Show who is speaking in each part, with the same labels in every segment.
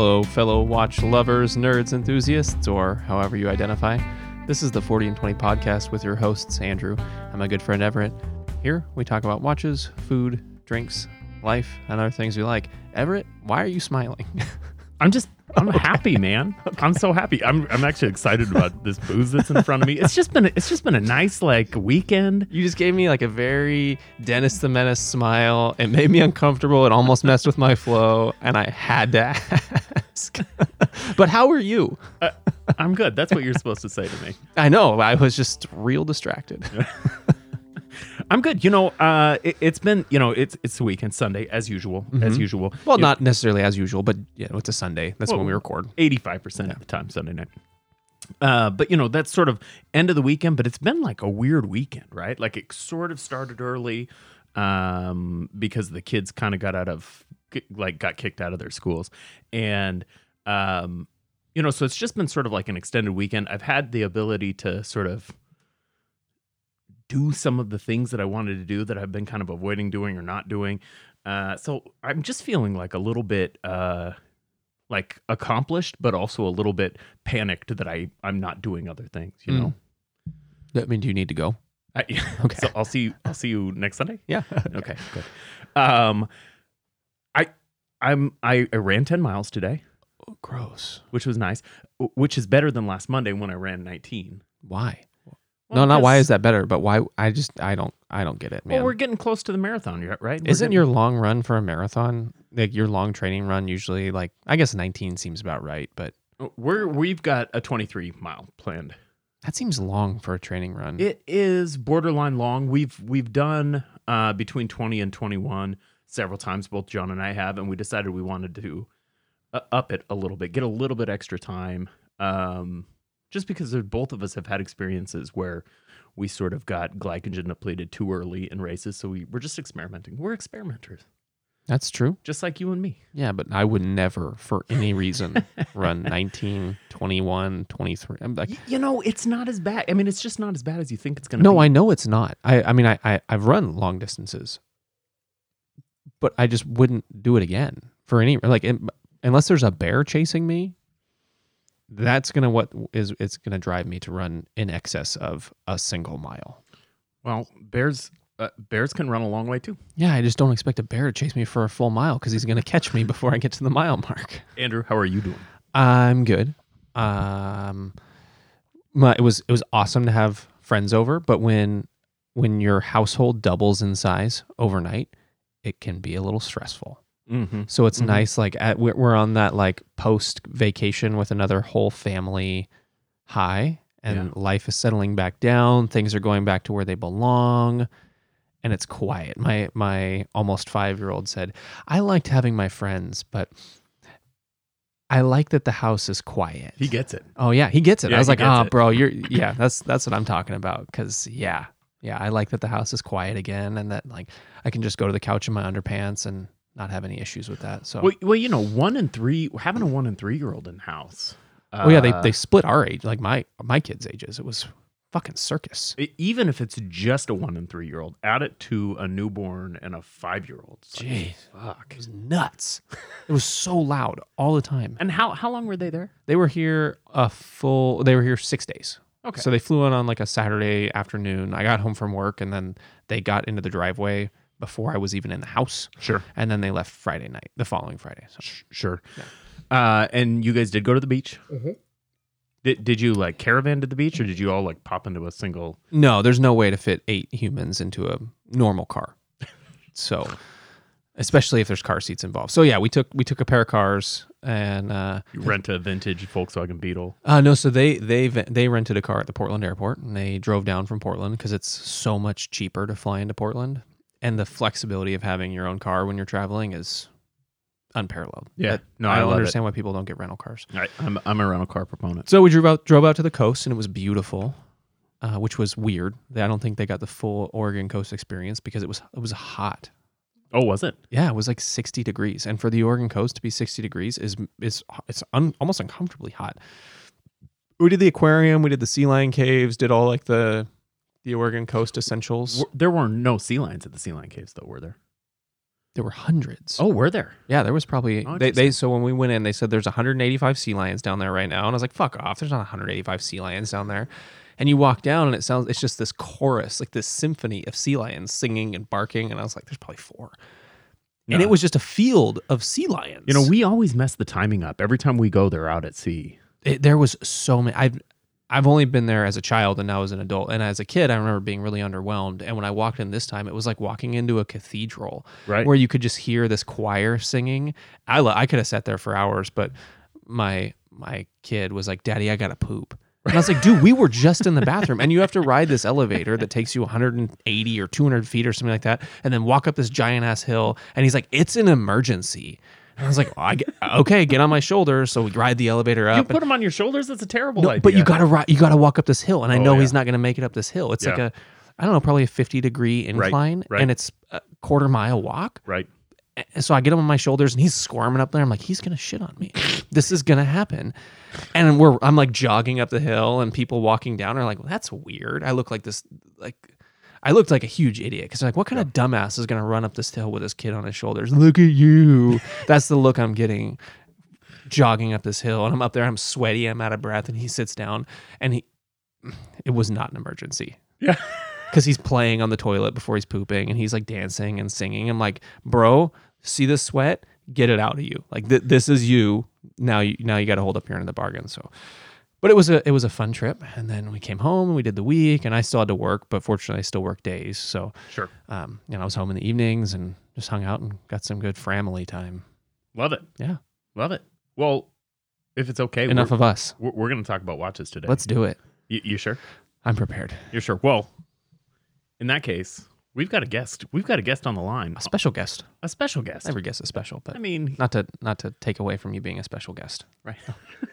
Speaker 1: Hello, fellow watch lovers, nerds, enthusiasts, or however you identify. This is the 40 and 20 podcast with your hosts, Andrew. and my good friend Everett. Here, we talk about watches, food, drinks, life, and other things we like. Everett, why are you smiling?
Speaker 2: I'm just I'm happy, man. I'm so happy. I'm I'm actually excited about this booze that's in front of me. It's just been a, it's just been a nice like weekend.
Speaker 1: you just gave me like a very Dennis the Menace smile. It made me uncomfortable. It almost messed with my flow, and I had to ask. but how are you?
Speaker 2: Uh, I'm good. That's what you're supposed to say to me.
Speaker 1: I know. I was just real distracted.
Speaker 2: I'm good. You know, uh, it, has been you know it's it's the weekend Sunday as usual as usual.
Speaker 1: Well,
Speaker 2: You-
Speaker 1: not necessarily as usual, but yeah, it's a Sunday. That's when we record.
Speaker 2: 85% of the time Sunday night. Uh, but you know, that's sort of end of the weekend, but it's been like a weird weekend, right? Like it sort of started early um, because the kids kind of got out of like got kicked out of their schools. And um, you know, so it's just been sort of like an extended weekend. I've had the ability to sort of do some of the things that I wanted to do that I've been kind of avoiding doing or not doing. Uh, so I'm just feeling like a little bit uh, like accomplished, but also a little bit panicked that I I'm not doing other things. You
Speaker 1: Mm.
Speaker 2: know.
Speaker 1: That mean, do you need to go?
Speaker 2: I,
Speaker 1: Okay.
Speaker 2: So I'll see you. I'll see you next Sunday.
Speaker 1: Yeah.
Speaker 2: Okay. Good. Um, I I'm I, I ran ten miles today,
Speaker 1: Gross.
Speaker 2: which was nice, which is better than last Monday when I ran nineteen.
Speaker 1: Why?
Speaker 2: Well,
Speaker 1: no, not why is that better, but why? I just I don't I don't get it, man.
Speaker 2: Well, we're getting close to the marathon, right? We're
Speaker 1: Isn't
Speaker 2: getting-
Speaker 1: your long run for a marathon like your long training run usually like I guess 19 seems about right, but
Speaker 2: we're we've got a twenty three mile planned.
Speaker 1: that seems long for a training run.
Speaker 2: It is borderline long. We've we've done uh, between twenty and twenty one several times. Both John and I have, and we decided we wanted to uh, up it a little bit, get a little bit extra time, um, just because both of us have had experiences where we sort of got glycogen depleted too early in races. So we we're just experimenting. We're experimenters,
Speaker 1: That's true.
Speaker 2: just like you and me.
Speaker 1: Yeah, but I would never for any reason run 19, 21, 23. I'm like
Speaker 2: You know, it's not as bad. I mean, it's just not as bad as you think it's going to be.
Speaker 1: No,
Speaker 2: be.
Speaker 1: I know it's not. I I mean I, I I've run long distances. But I just wouldn't do it again for any like unless there's a bear chasing me. That's gonna what is it's gonna drive me to run in excess of a single mile.
Speaker 2: Well, bears uh, bears can run a long way too.
Speaker 1: Yeah, I just don't expect a bear to chase me for a full mile because he's gonna catch me before I get to the mile mark.
Speaker 2: Andrew, how are you doing?
Speaker 1: I'm good. Um, my, it was it was awesome to have friends over, but when when your household doubles in size overnight, it can be a little stressful.
Speaker 2: Mm-hmm.
Speaker 1: So it's
Speaker 2: Mhm.
Speaker 1: nice, like at we're, on that like post vacation with another whole family high, and
Speaker 2: Yeah.
Speaker 1: life is settling back down. Things are going back to where they belong, and it's quiet. My my almost five year old said, "I liked having my friends, but." I like that the house is quiet.
Speaker 2: He gets it.
Speaker 1: Oh yeah, he gets it.
Speaker 2: Yeah,
Speaker 1: I was like,
Speaker 2: gets
Speaker 1: "Oh,
Speaker 2: it."
Speaker 1: bro, you're yeah, that's that's what I'm talking about." Because yeah, yeah, I like that the house is quiet again, and that like I can just go to the couch in my underpants and not have any issues with that. So,
Speaker 2: Well, well, you know, one and three, having a one and three year old in house.
Speaker 1: oh yeah, they
Speaker 2: uh,
Speaker 1: they split our age, like my my kids' ages. It was fucking circus.
Speaker 2: even if it's just a one and three year old, add it to a newborn and a five year old.
Speaker 1: Jeez,
Speaker 2: fuck.
Speaker 1: it was nuts. it was so loud all the time.
Speaker 2: And how how long were they there?
Speaker 1: They were here a full. They were here six days.
Speaker 2: Okay.
Speaker 1: So they flew in on like a Saturday afternoon. I got home from work, and then they got into the driveway before I was even in the house.
Speaker 2: Sure,
Speaker 1: and then they left Friday night, the following Friday. So
Speaker 2: Sh- sure. Uh, and you guys did go to the beach.
Speaker 1: Mm-hmm.
Speaker 2: Did did you like caravan to the beach, or did you all like pop into a single?
Speaker 1: no, there's no way to fit eight humans into a normal car. So, especially if there's car seats involved. So yeah, we took we took a pair of cars and uh,
Speaker 2: You rent a vintage Volkswagen Beetle.
Speaker 1: uh no, so they they they rented a car at the Portland airport and they drove down from Portland because it's so much cheaper to fly into Portland, and the flexibility of having your own car when you're traveling is unparalleled.
Speaker 2: Yeah.
Speaker 1: That-
Speaker 2: No,
Speaker 1: I
Speaker 2: I
Speaker 1: don't
Speaker 2: love it.
Speaker 1: understand why people don't get rental cars.
Speaker 2: I, I'm I'm a rental car proponent.
Speaker 1: So we drove out drove out to the coast and it was beautiful, uh, which was weird. I don't think they got the full Oregon coast experience because it was it was hot.
Speaker 2: Oh, was it?
Speaker 1: Yeah, it was like 60 degrees, and for the Oregon coast to be 60 degrees is is it's un, almost uncomfortably hot. We did the aquarium, we did the sea lion caves, did all like the the Oregon coast essentials.
Speaker 2: There were no sea lions at the sea lion caves, though, were there?
Speaker 1: There were hundreds.
Speaker 2: Oh, were there?
Speaker 1: Yeah, there was probably
Speaker 2: Oh,
Speaker 1: they, they so when we went in, they said there's 185 sea lions down there right now, and I was like, "Fuck off! There's not 185 sea lions down there." And you walk down, and it sounds it's just this chorus, like this symphony of sea lions singing and barking, and I was like, "There's probably four. And it was just a field of sea lions.
Speaker 2: You know, we always mess the timing up. Every time we go, they're out at sea.
Speaker 1: it, there was so many. I've I've only been there as a child and now as an adult. And as a kid, I remember being really underwhelmed. And when I walked in this time, it was like walking into a cathedral
Speaker 2: Right.
Speaker 1: where you could just hear this choir singing. I lo- I could have sat there for hours, but my my kid was like, "Daddy, I gotta poop." And I was like, "Dude, we were just in the bathroom, and you have to ride this elevator that takes you 180 or 200 feet or something like that, and then walk up this giant ass hill." And he's like, "It's an emergency." And I was like, I get, "Okay, get on my shoulders." So we ride the elevator up.
Speaker 2: You put him on your shoulders. That's a terrible
Speaker 1: no,
Speaker 2: idea.
Speaker 1: but you gotta ri- you gotta walk up this hill, and I
Speaker 2: Oh,
Speaker 1: know
Speaker 2: yeah.
Speaker 1: he's not gonna make it up this hill. It's like a, I don't know, probably a fifty degree incline,
Speaker 2: right.
Speaker 1: and it's a quarter mile walk.
Speaker 2: right.
Speaker 1: And so I get him on my shoulders, and he's squirming up there. I'm like, he's gonna shit on me. this is gonna happen. And we're I'm like jogging up the hill, and people walking down are like, well, that's weird. I look like this like. I looked like a huge idiot because like, what kind of dumbass is gonna run up this hill with his kid on his shoulders? Look at you. That's the look I'm getting jogging up this hill and I'm up there, I'm sweaty, I'm out of breath, and he sits down and he it was not an emergency.
Speaker 2: Yeah.
Speaker 1: Because he's playing on the toilet before he's pooping and he's like dancing and singing. I'm like, bro, see the sweat? Get it out of you. Like th- this is you. Now you now you gotta hold up your end of the bargain. So but it was a it was a fun trip. And then we came home and we did the week and I still had to work, but fortunately I still work days. So
Speaker 2: Sure.
Speaker 1: um, you know, I was home in the evenings and just hung out and got some good family time.
Speaker 2: Love it.
Speaker 1: Yeah.
Speaker 2: Love it. Well, if it's okay,
Speaker 1: Enough
Speaker 2: we're,
Speaker 1: of us.
Speaker 2: we're, we're going to talk about watches today.
Speaker 1: Let's do it.
Speaker 2: You, you sure?
Speaker 1: I'm prepared.
Speaker 2: You're sure? Well, in that case, we've got a guest. We've got a guest on the line.
Speaker 1: A special guest.
Speaker 2: A special guest.
Speaker 1: Every guest is special, but
Speaker 2: I mean,
Speaker 1: not to not to take away from you being a special guest.
Speaker 2: right.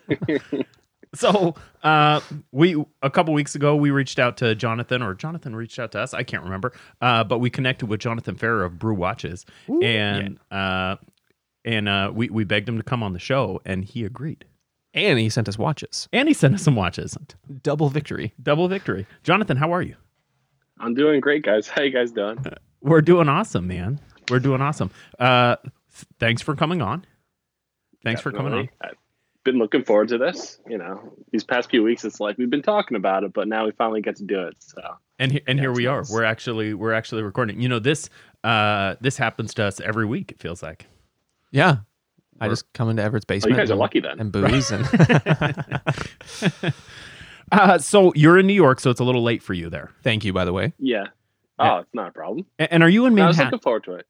Speaker 2: so, uh, we a couple weeks ago we reached out to Jonathan, or Jonathan reached out to us. I can't remember, uh, but we connected with Jonathan Ferrer of Brew Watches, and uh, and uh, we we begged him to come on the show, and he agreed.
Speaker 1: And he sent us watches.
Speaker 2: And he sent us some watches.
Speaker 1: Double victory.
Speaker 2: Double victory. Jonathan, how are you?
Speaker 3: I'm doing great, guys. How you guys doing?
Speaker 2: We're doing awesome, man. We're doing awesome. Uh, th- thanks for coming on. Thanks for coming on.
Speaker 3: Definitely. I've been looking forward to this. You know, these past few weeks, it's like we've been talking about it, but now we finally get to do it. So
Speaker 2: And he- and
Speaker 3: Yeah,
Speaker 2: here
Speaker 3: it's
Speaker 2: we are. We're actually we're actually recording. You know this uh this happens to us every week. It feels like.
Speaker 1: Yeah. I
Speaker 2: We're-
Speaker 1: just come into Everett's
Speaker 3: oh,
Speaker 1: basement.
Speaker 3: you guys are
Speaker 1: and-
Speaker 3: lucky then.
Speaker 1: And booze and
Speaker 2: Uh, so you're in New York, so it's a little late for you there.
Speaker 1: thank you, by the way.
Speaker 3: Yeah.
Speaker 2: Yeah.
Speaker 3: Oh, it's not a problem.
Speaker 2: A- And are you in
Speaker 3: No, I was looking forward to it.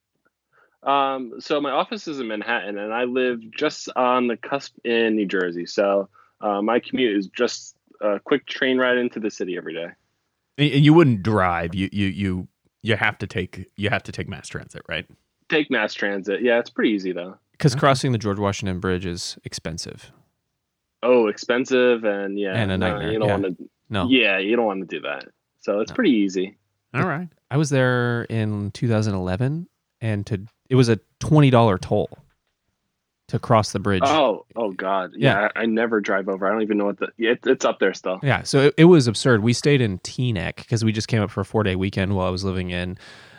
Speaker 3: Um, so my office is in Manhattan, and I live just on the cusp in New Jersey. So uh, my commute is just a quick train ride into the city every day.
Speaker 2: And and you wouldn't drive. You you you you have to take you have to take mass transit, right?
Speaker 3: Take mass transit. Yeah, it's pretty easy though.
Speaker 1: Because crossing the George Washington Bridge is expensive.
Speaker 3: Oh, expensive and yeah,
Speaker 1: And a
Speaker 3: no,
Speaker 1: nightmare,
Speaker 3: you don't
Speaker 1: yeah.
Speaker 3: want to.
Speaker 1: No.
Speaker 3: Yeah, you don't want to do that. So it's
Speaker 1: No.
Speaker 3: pretty easy.
Speaker 2: All right.
Speaker 1: I was there in 2011 and to it was a $20 toll to cross the bridge.
Speaker 3: Oh, oh God. Yeah, I, I never drive over. I don't even know what the. Yeah, it, it's up there still.
Speaker 1: Yeah, so it, it was absurd. We stayed in Teaneck because we just came up for a four day weekend while I was living in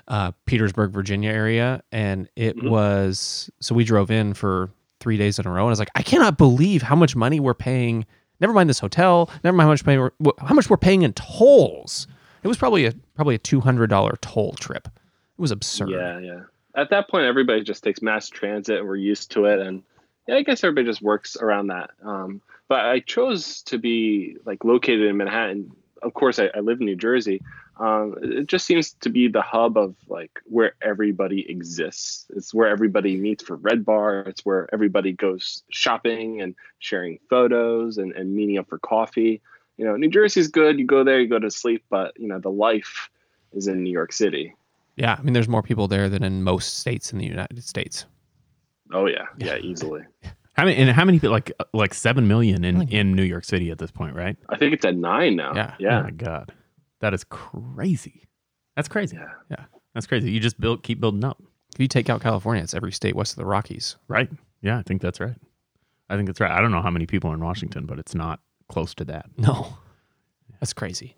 Speaker 1: uh, Petersburg, Virginia area, and it
Speaker 3: Mhm.
Speaker 1: was so we drove in for three days in a row, and I was like, I cannot believe how much money we're paying. Never mind this hotel. Never mind how much paying, how much we're paying in tolls. It was probably a probably a two hundred dollar toll trip. It was absurd.
Speaker 3: Yeah, yeah. At that point, everybody just takes mass transit, and we're used to it. And yeah, I guess everybody just works around that. Um, but I chose to be like located in Manhattan. Of course, I, I live in New Jersey. Um, it just seems to be the hub of like where everybody exists. It's where everybody meets for Red Bar. It's where everybody goes shopping and sharing photos and, and meeting up for coffee. You know, New Jersey's good. You go there, you go to sleep, but you know, the life is in New York City.
Speaker 1: Yeah, I mean, there's more people there than in most states in the United States.
Speaker 3: Oh yeah, yeah, easily.
Speaker 2: How many and how many people like uh, like seven million in
Speaker 1: Like-
Speaker 2: in New York City at this point, right?
Speaker 3: I think it's at nine now.
Speaker 1: Yeah.
Speaker 2: Oh
Speaker 3: yeah,
Speaker 2: my god, that is crazy. That's crazy.
Speaker 3: yeah.
Speaker 1: Yeah,
Speaker 2: That's crazy. You just build keep building up,
Speaker 1: if you take out California, it's every state west of the Rockies.
Speaker 2: right? Yeah, I think that's right. I think that's right. I don't know how many people are in Washington, but it's not close to that.
Speaker 1: No, that's crazy.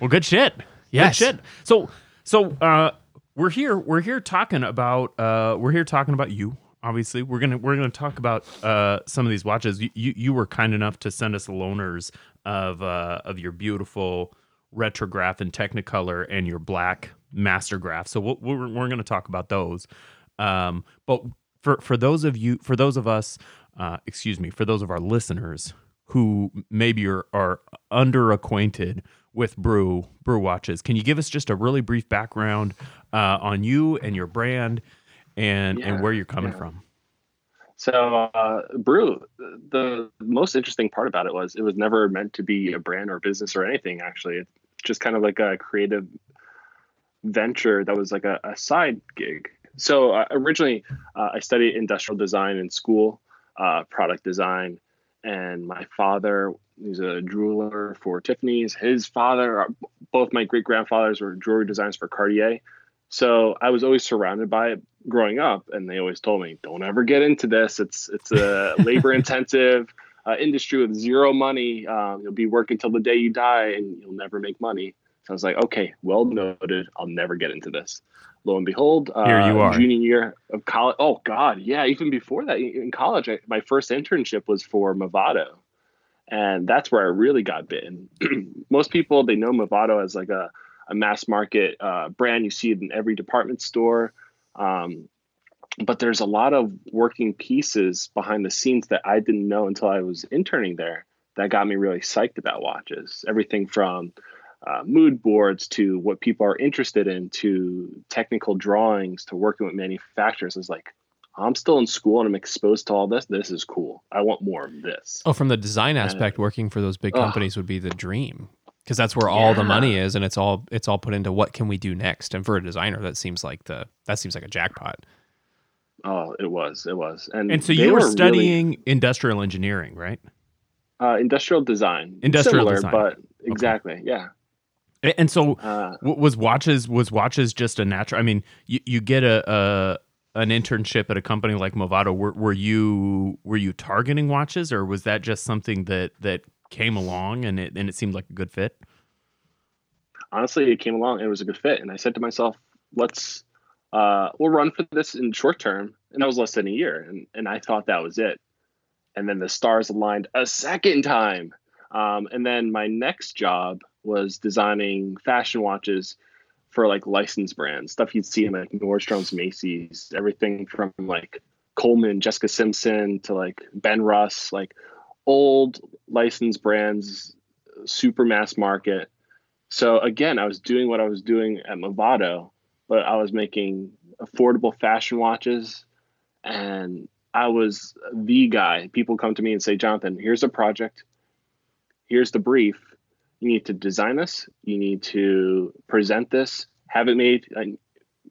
Speaker 2: Well, good shit.
Speaker 1: Yes.
Speaker 2: Good shit. So, so uh, we're here we're here talking about uh we're here talking about you obviously. We're gonna we're gonna talk about uh some of these watches. You you, you were kind enough to send us loaners of uh of your beautiful retrograph and technicolor and your black mastergraph so we'll, we're, we're gonna talk about those. Um but for for those of you for those of us uh excuse me for those of our listeners who maybe are, are under acquainted with brew brew watches can you give us just a really brief background uh, on you and your brand and
Speaker 3: Yeah,
Speaker 2: and where you're coming
Speaker 3: yeah.
Speaker 2: from
Speaker 3: So, uh, Brew, the most interesting part about it was it was never meant to be a brand or business or anything, actually. It's just kind of like a creative venture that was like a, a side gig. So, uh, originally, uh, I studied industrial design in school, uh, product design, and my father, he's a jeweler for Tiffany's. His father, both my great grandfathers were jewelry designers for Cartier. So, I was always surrounded by it growing up and they always told me don't ever get into this it's it's a labor intensive uh, industry with zero money um, you'll be working till the day you die and you'll never make money so i was like okay well noted i'll never get into this lo and behold uh,
Speaker 2: Here you are.
Speaker 3: junior year of college oh god yeah even before that in college I, my first internship was for movado and that's where i really got bitten. Most people they know movado as like a, a mass market uh, brand. You see it in every department store. Um, but there's a lot of working pieces behind the scenes that I didn't know until I was interning there that got me really psyched about watches. Everything from uh, mood boards to what people are interested in to technical drawings to working with manufacturers. Is like, I'm still in school and I'm exposed to all this. This is cool. I want more of this.
Speaker 1: Oh, from the design aspect, working for those big companies would be the dream because that's where all the money is, and it's all it's all put into what can we do next. And for a designer, that seems like the that seems like a jackpot.
Speaker 3: Oh, it was, it was, and
Speaker 2: and so you were
Speaker 3: really-
Speaker 2: studying industrial engineering right
Speaker 3: uh, industrial design,
Speaker 2: Industrial
Speaker 3: Similar,
Speaker 2: design.
Speaker 3: but exactly, yeah.
Speaker 2: And so
Speaker 3: Uh,
Speaker 2: was watches was watches just a natural i mean you, you get a, a an internship at a company like movado were, were you were you targeting watches or was that just something that that came along and it and it seemed like a good fit
Speaker 3: honestly, it came along it was a good fit. And I said to myself, let's, uh, we'll run for this in short term. And that was less than a year. And, and I thought that was it. And then the stars aligned a second time. Um, and then my next job was designing fashion watches for like licensed brands, stuff you'd see in like Nordstrom's, Macy's, everything from like Coleman, Jessica Simpson to like Ben Russ, like old licensed brands, super mass market. So again, I was doing what I was doing at Movado, but I was making affordable fashion watches and I was the guy. People come to me and say, Jonathan, here's a project. Here's the brief. You need to design this. You need to present this, have it made, and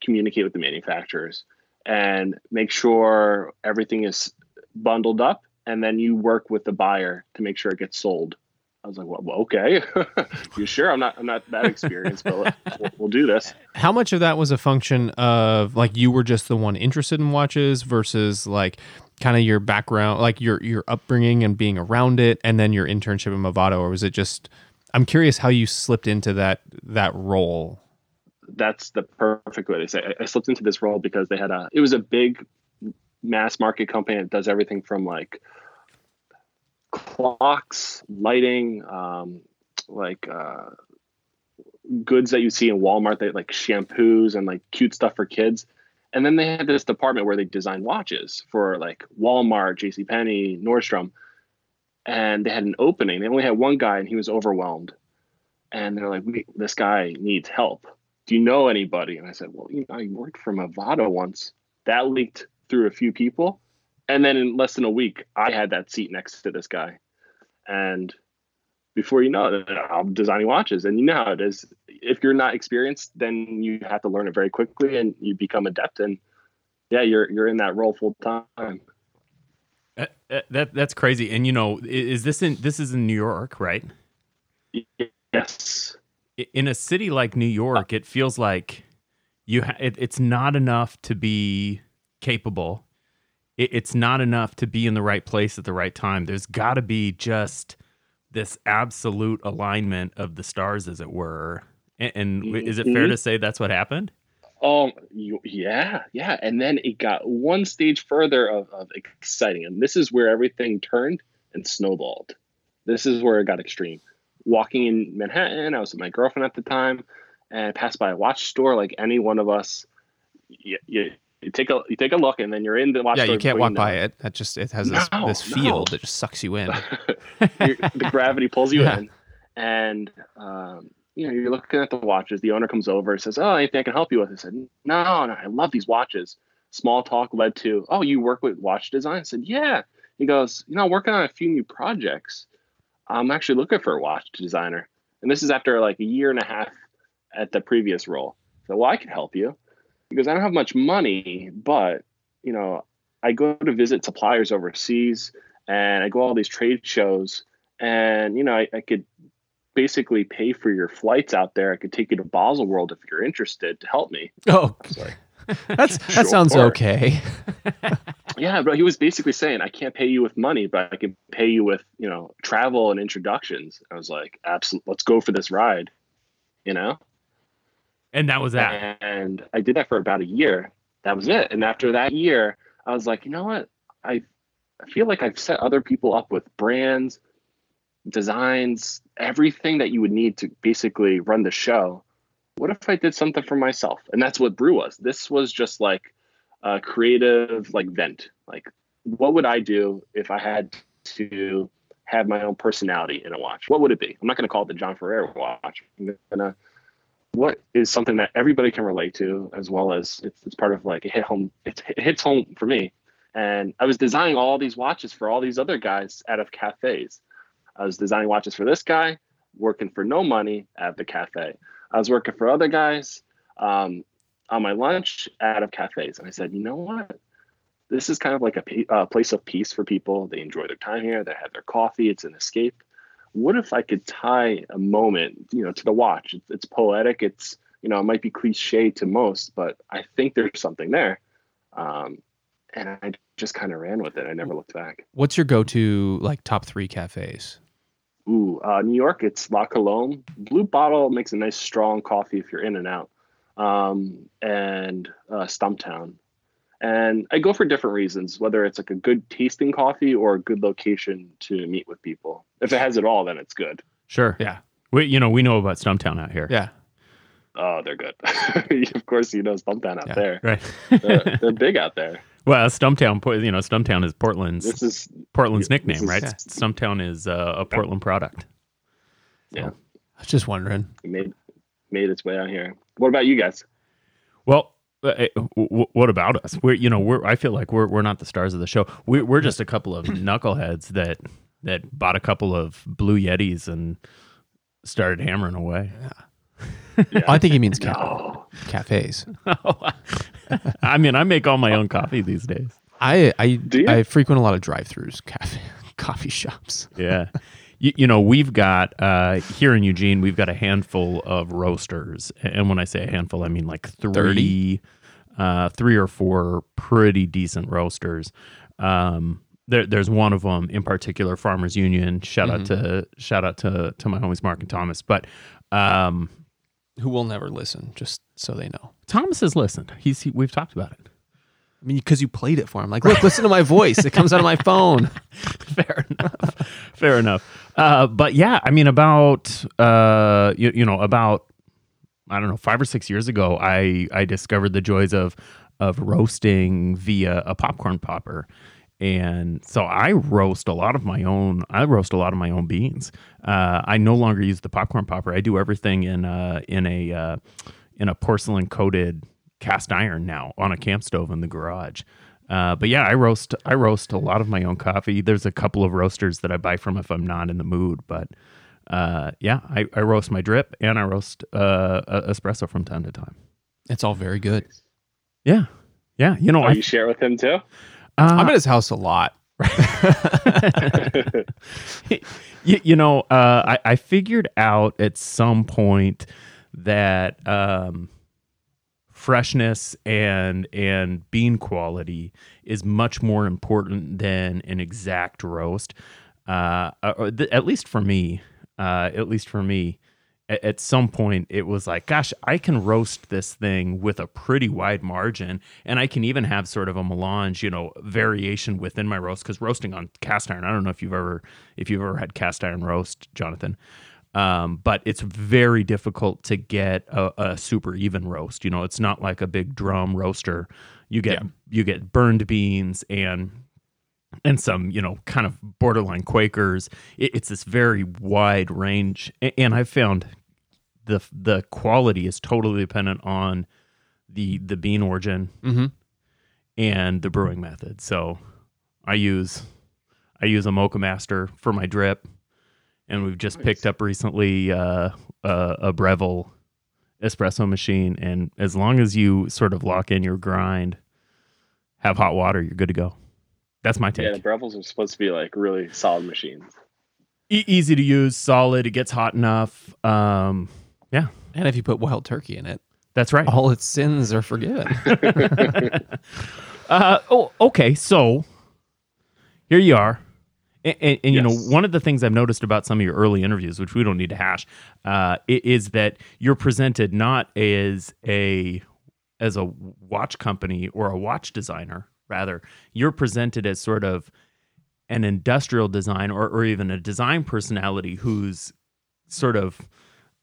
Speaker 3: communicate with the manufacturers, and make sure everything is bundled up. And then you work with the buyer to make sure it gets sold. I was like, well, well, okay. you sure? I'm not. I'm not that experienced, but we'll, we'll do this.
Speaker 1: How much of that was a function of like you were just the one interested in watches versus like kind of your background, like your your upbringing and being around it, and then your internship in Movado, or was it just? I'm curious how you slipped into that that role.
Speaker 3: That's the perfect way to say. It. I, slipped into this role because they had a. It was a big mass market company that does everything from like clocks, lighting, um, like uh, goods that you see in Walmart, that like shampoos and like cute stuff for kids. And then they had this department where they design watches for like Walmart, JCPenney, Nordstrom. And they had an opening. They only had one guy and he was overwhelmed. And they're like, this guy needs help. Do you know anybody? And I said, well, you know, I worked for Movado once. That leaked through a few people. And then in less than a week, I had that seat next to this guy. And before you know it, I'm designing watches. And you know how it is. If you're not experienced, then you have to learn it very quickly and you become adept. And yeah, you're you're in that role full time.
Speaker 2: Uh, uh, that that's crazy. And you know is this in this is in new york right?
Speaker 3: Yes.
Speaker 2: In a city like new york it feels like you ha- it, it's not enough to be capable. It, it's not enough to be in the right place at the right time. There's got to be just this absolute alignment of the stars as it were. And, and w- is it fair
Speaker 3: Mhm.
Speaker 2: to say that's what happened
Speaker 3: Oh, you, yeah, yeah. And then it got one stage further of, of exciting. And this is where everything turned and snowballed. This is where it got extreme. Walking in Manhattan, I was with my girlfriend at the time, and I passed by a watch store like any one of us. You, you, you take a you take a look, and then you're in the watch
Speaker 1: Yeah,
Speaker 3: store.
Speaker 1: you can't walk
Speaker 3: know
Speaker 1: by
Speaker 3: it.
Speaker 1: it. That just it has this
Speaker 3: No,
Speaker 1: this
Speaker 3: no.
Speaker 1: field that just sucks you in.
Speaker 3: The gravity pulls you
Speaker 1: Yeah.
Speaker 3: in, and um, you know you're looking at the watches. The owner comes over and says, "Oh, anything I can help you with?" I said, "No, no, I love these watches." Small talk led to, "Oh, you work with watch design?" I said, "Yeah." He goes, "You know, I'm working on a few new projects. I'm actually looking for a watch designer." And this is after like a year and a half at the previous role. So, well, I could help you. He goes, I don't have much money, but you know, I go to visit suppliers overseas and I go all these trade shows and you know, I, I could basically pay for your flights out there. I could take you to Basel World if you're interested to help me.
Speaker 1: oh,
Speaker 3: I was like,
Speaker 1: that's that sounds
Speaker 3: Sure.
Speaker 1: okay.
Speaker 3: yeah, but he was basically saying, I can't pay you with money, but I can pay you with, you know, travel and introductions. I was like, absolutely, let's go for this ride, you know?
Speaker 2: And that was that.
Speaker 3: And I did that for about a year. That was it. And after that year, I was like, you know what? I I feel like I've set other people up with brands, designs, everything that you would need to basically run the show. What if I did something for myself? And that's what Brew was. This was just like a creative like vent. Like what would I do if I had to have my own personality in a watch? What would it be? I'm not going to call it the John Ferrer watch. I'm gonna what is something that everybody can relate to as well as it's, it's part of like it hit home it, it hits home for me and i was designing all these watches for all these other guys out of cafes i was designing watches for this guy working for no money at the cafe i was working for other guys um, on my lunch out of cafes and i said you know what this is kind of like a uh, place of peace for people they enjoy their time here they have their coffee it's an escape what if I could tie a moment, you know, to the watch? It's, it's poetic. It's, you know, it might be cliche to most, but I think there's something there. Um, and I just kind of ran with it. I never looked back.
Speaker 1: What's your go-to like top three cafes?
Speaker 3: Ooh, uh, New York, it's La Colombe. Blue Bottle makes a nice strong coffee if you're in and out. Um, and uh, Stumptown. And I go for different reasons, whether it's like a good tasting coffee or a good location to meet with people. If it has it all, then it's good.
Speaker 2: Sure.
Speaker 1: Yeah.
Speaker 2: We, you know, we know about Stumptown out here.
Speaker 1: Yeah,
Speaker 3: Oh, they're good. of course, you know Stumptown out
Speaker 1: Yeah.
Speaker 3: there.
Speaker 2: Right.
Speaker 3: They're, they're big out there.
Speaker 2: Well, Stumptown, you know, Stumptown is Portland's
Speaker 3: This is
Speaker 2: Portland's
Speaker 3: this
Speaker 2: nickname,
Speaker 3: is-
Speaker 2: right?
Speaker 1: Yeah.
Speaker 2: Stumptown is uh, a Portland product.
Speaker 3: yeah,
Speaker 1: I was just wondering.
Speaker 3: it made made its way out here. What about you guys?
Speaker 2: Well, uh, w- w- what about us? We're, you know, we're. I feel like we're we're not the stars of the show. We're we're just a couple of knuckleheads that that bought a couple of blue Yetis and started hammering away.
Speaker 1: I think he means ca-
Speaker 3: Oh,
Speaker 1: cafes.
Speaker 2: I mean, I make all my own coffee these days.
Speaker 1: I I
Speaker 3: Do you?
Speaker 1: I frequent a lot of drive-throughs, cafe, coffee shops.
Speaker 2: Yeah. You, you know, we've got uh, here in Eugene, we've got a handful of roasters, and when I say a handful, I mean like three, uh, three or four pretty decent roasters. Um, there, there's one of them in particular, Farmers Union. Shout out to shout out to to my homies Mark and Thomas. But um,
Speaker 1: Who will never listen, just so they know.
Speaker 2: Thomas has listened. He's he, we've talked about it.
Speaker 1: I mean, because you played it for him. Like, look, listen to my voice. It comes out of my phone.
Speaker 2: Fair enough. Fair enough. Uh, but yeah, I mean, about uh, you, you know, about I don't know, five or six years ago, I I discovered the joys of of roasting via a popcorn popper. And so I roast a lot of my own. I roast a lot of my own beans. Uh, I no longer use the popcorn popper. I do everything in uh, in a uh, in a porcelain coated cast iron now on a camp stove in the garage. Uh, but yeah, I roast I roast a lot of my own coffee. There's a couple of roasters that I buy from if I'm not in the mood, but uh, yeah, I, I roast my drip and I roast uh, uh, espresso from time to time.
Speaker 1: It's all very good.
Speaker 2: Yeah, yeah. You know,
Speaker 3: oh,
Speaker 2: I,
Speaker 3: you share with him too?
Speaker 2: Uh,
Speaker 1: I'm at his house a lot.
Speaker 2: you, you know, uh, I, I figured out at some point that um, freshness and and bean quality is much more important than an exact roast. Uh, or th- at least for me, uh, at least for me, at, at some point it was like, gosh, I can roast this thing with a pretty wide margin, and I can even have sort of a melange, you know, variation within my roast because roasting on cast iron. I don't know if you've ever if you've ever had cast iron roast, Jonathan. Um, but it's very difficult to get a, a, super even roast. You know, it's not like a big drum roaster. You get
Speaker 1: Yeah.
Speaker 2: you get burned beans and and some you know kind of borderline Quakers. It, it's this very wide range, and I've found the the quality is totally dependent on the the bean origin
Speaker 1: Mm-hmm.
Speaker 2: and the brewing method. So I use I use a Moccamaster for my drip, and we've just picked up recently uh, a, a Breville espresso machine. And as long as you sort of lock in your grind, have hot water, you're good to go. That's my take.
Speaker 3: Yeah, the
Speaker 2: take.
Speaker 3: Breville's are supposed to be like really solid machines.
Speaker 2: E- easy to use, solid. It gets hot enough. Um, yeah,
Speaker 1: And if you put wild turkey in it,
Speaker 2: that's right.
Speaker 1: all its sins are forgiven.
Speaker 2: Uh, oh, okay. So here you are. And, and, and, you know, one of the things I've noticed about some of your early interviews, which we don't need to hash, uh, is that you're presented not as a as a watch company or a watch designer. Rather, you're presented as sort of an industrial design or, or even a design personality who's sort of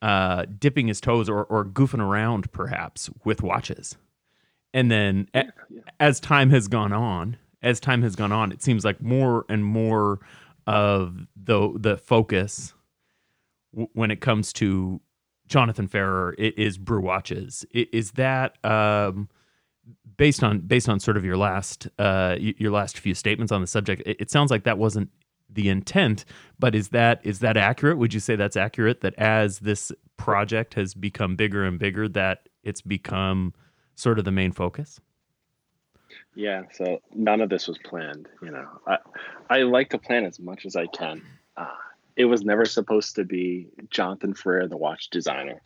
Speaker 2: uh, dipping his toes or, or goofing around, perhaps, with watches. And then a-
Speaker 3: yeah.
Speaker 2: as time has gone on, as time has gone on, it seems like more and more of the the focus w- when it comes to Jonathan Ferrer is brew watches. Is that um, based on based on sort of your last uh, your last few statements on the subject? It, it sounds like that wasn't the intent, but is that is that accurate? Would you say that's accurate? That as this project has become bigger and bigger, that it's become sort of the main focus.
Speaker 3: Yeah, so none of this was planned. You know, I I like to plan as much as I can. Uh, it was never supposed to be Jonathan Ferrer, the watch designer.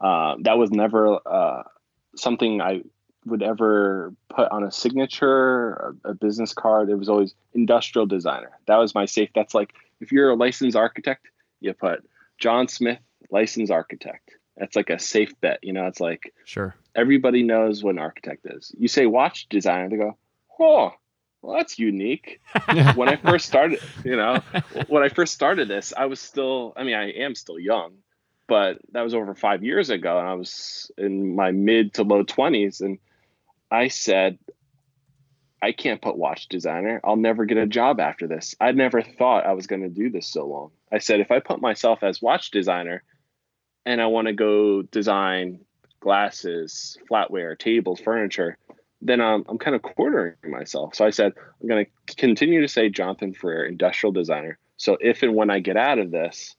Speaker 3: Uh, that was never uh, something I would ever put on a signature, a, a business card. It was always industrial designer. That was my safe. That's like if you're a licensed architect, you put John Smith, licensed architect. That's like a safe bet. You know, it's like
Speaker 2: Sure.
Speaker 3: everybody knows what an architect is. You say watch designer, they go, oh, well, that's unique. when I first started, you know, when I first started this, I was still, I mean, I am still young, but that was over five years ago. And I was in my mid to low 20s. And I said, I can't put watch designer. I'll never get a job after this. I never thought I was going to do this so long. I said, if I put myself as watch designer and I want to go design glasses, flatware, tables, furniture, then I'm, I'm kind of quartering myself. So I said, I'm going to continue to say Jonathan Ferrer, industrial designer. So if and when I get out of this,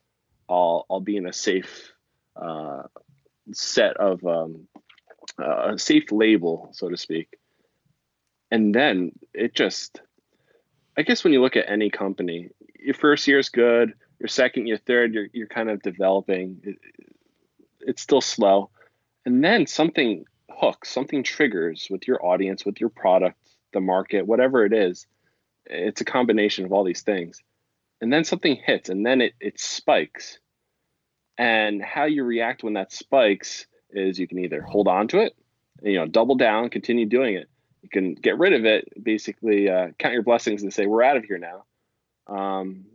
Speaker 3: I'll, I'll be in a safe uh, set of um, uh, a safe label, so to speak. And then it just, I guess when you look at any company, your first year is good, your second, your third, you're, you're kind of developing. It, it's still slow. And then something hooks, something triggers with your audience, with your product, the market, whatever it is. It's a combination of all these things. And then something hits and then it, it spikes. And how you react when that spikes is you can either hold on to it, you know, double down, continue doing it. You can get rid of it, basically uh, count your blessings and say, we're out of here now. Um,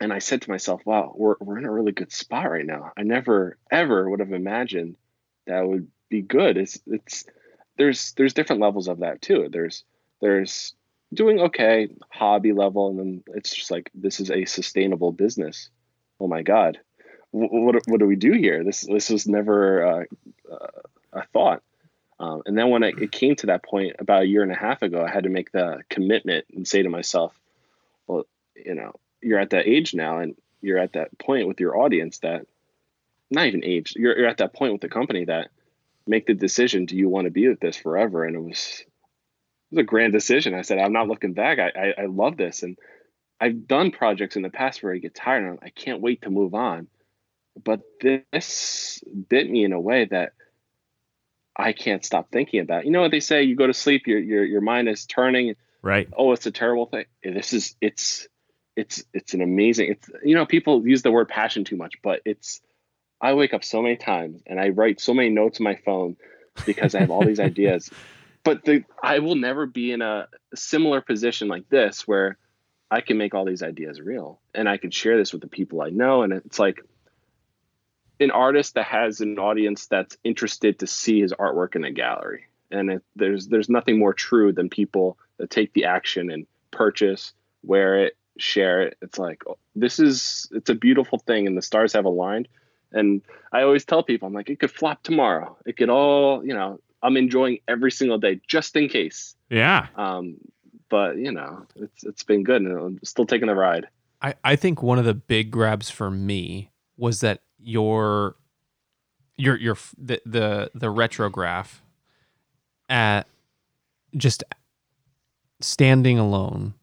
Speaker 3: and I said to myself, wow, we're, we're in a really good spot right now. I never, ever would have imagined that would be good. It's, it's, there's, there's different levels of that too. There's, there's doing okay, hobby level. And then it's just like, this is a sustainable business. Oh my God. What, what, do we do here? This, this was never uh, a thought. Um, and then when it, it came to that point about a year and a half ago, I had to make the commitment and say to myself, well, you know, you're at that age now and you're at that point with your audience that not even age, you're, you're at that point with the company that make the decision, do you want to be with this forever? And it was, it was a grand decision. I said, I'm not looking back. I, I, I love this. And I've done projects in the past where I get tired and I can't wait to move on. But this bit me in a way that I can't stop thinking about. You know what they say? You go to sleep, your your your mind is turning.
Speaker 2: Right.
Speaker 3: Oh, it's a terrible thing. This is it's it's it's an amazing. It's you know people use the word passion too much, but it's I wake up so many times and I write so many notes on my phone because I have all these ideas. But the I will never be in a similar position like this where I can make all these ideas real and I can share this with the people I know. And it's like an artist that has an audience that's interested to see his artwork in a gallery. And it, there's there's nothing more true than people that take the action and purchase, wear it, share it. It's like oh, this is it's a beautiful thing, and the stars have aligned. And I always tell people, I'm like, it could flop tomorrow. It could all, you know, I'm enjoying every single day just in case.
Speaker 2: Yeah.
Speaker 3: Um, but you know, it's it's been good, and I'm still taking the ride.
Speaker 1: I, I think one of the big grabs for me was that your your your the the, the retrograph at just standing alone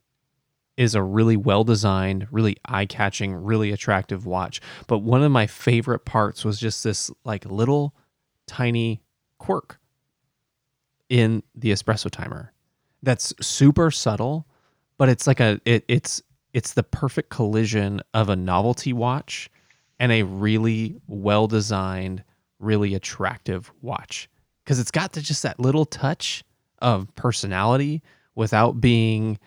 Speaker 1: is a really well designed, really eye catching, really attractive watch. But one of my favorite parts was just this like little tiny quirk in the espresso timer that's super subtle, but it's like a it, it's it's the perfect collision of a novelty watch and a really well designed, really attractive watch because it's got just that little touch of personality without being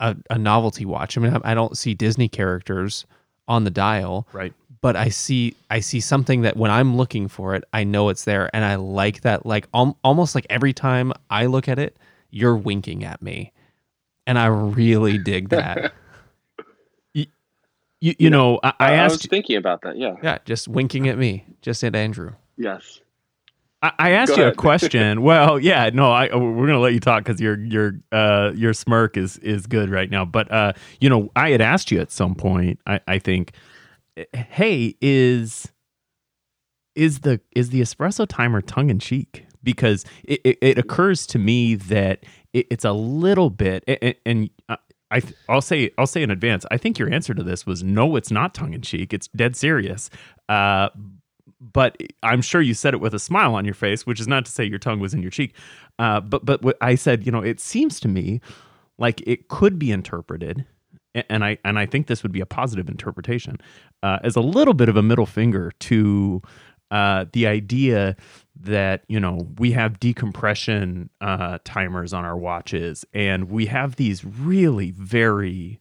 Speaker 1: a, a novelty watch. I mean, I, I don't see Disney characters on the dial,
Speaker 2: Right.
Speaker 1: but I see I see something that when I'm looking for it, I know it's there, and I like that. Like al- almost like every time I look at it, you're winking at me, and I really dig that.
Speaker 2: You, you know, I, I
Speaker 3: I was
Speaker 2: asked
Speaker 3: thinking about that. Yeah.
Speaker 1: yeah, just winking at me, just at Andrew.
Speaker 3: Yes.
Speaker 2: I, I asked
Speaker 3: Go
Speaker 2: you a question. well, yeah, no, I we're gonna let you talk because your your uh your smirk is is good right now. But uh, you know, I had asked you at some point. I I think, hey, is is the is the espresso timer tongue in cheek? Because it, it, it occurs to me that it, it's a little bit, and, and I I'll say I'll say in advance. I think your answer to this was no. It's not tongue in cheek. It's dead serious. Uh, but I'm sure you said it with a smile on your face, which is not to say your tongue was in your cheek. Uh, but but what I said, you know, it seems to me like it could be interpreted, and I and I think this would be a positive interpretation uh, as a little bit of a middle finger to uh, the idea that you know we have decompression uh, timers on our watches, and we have these really very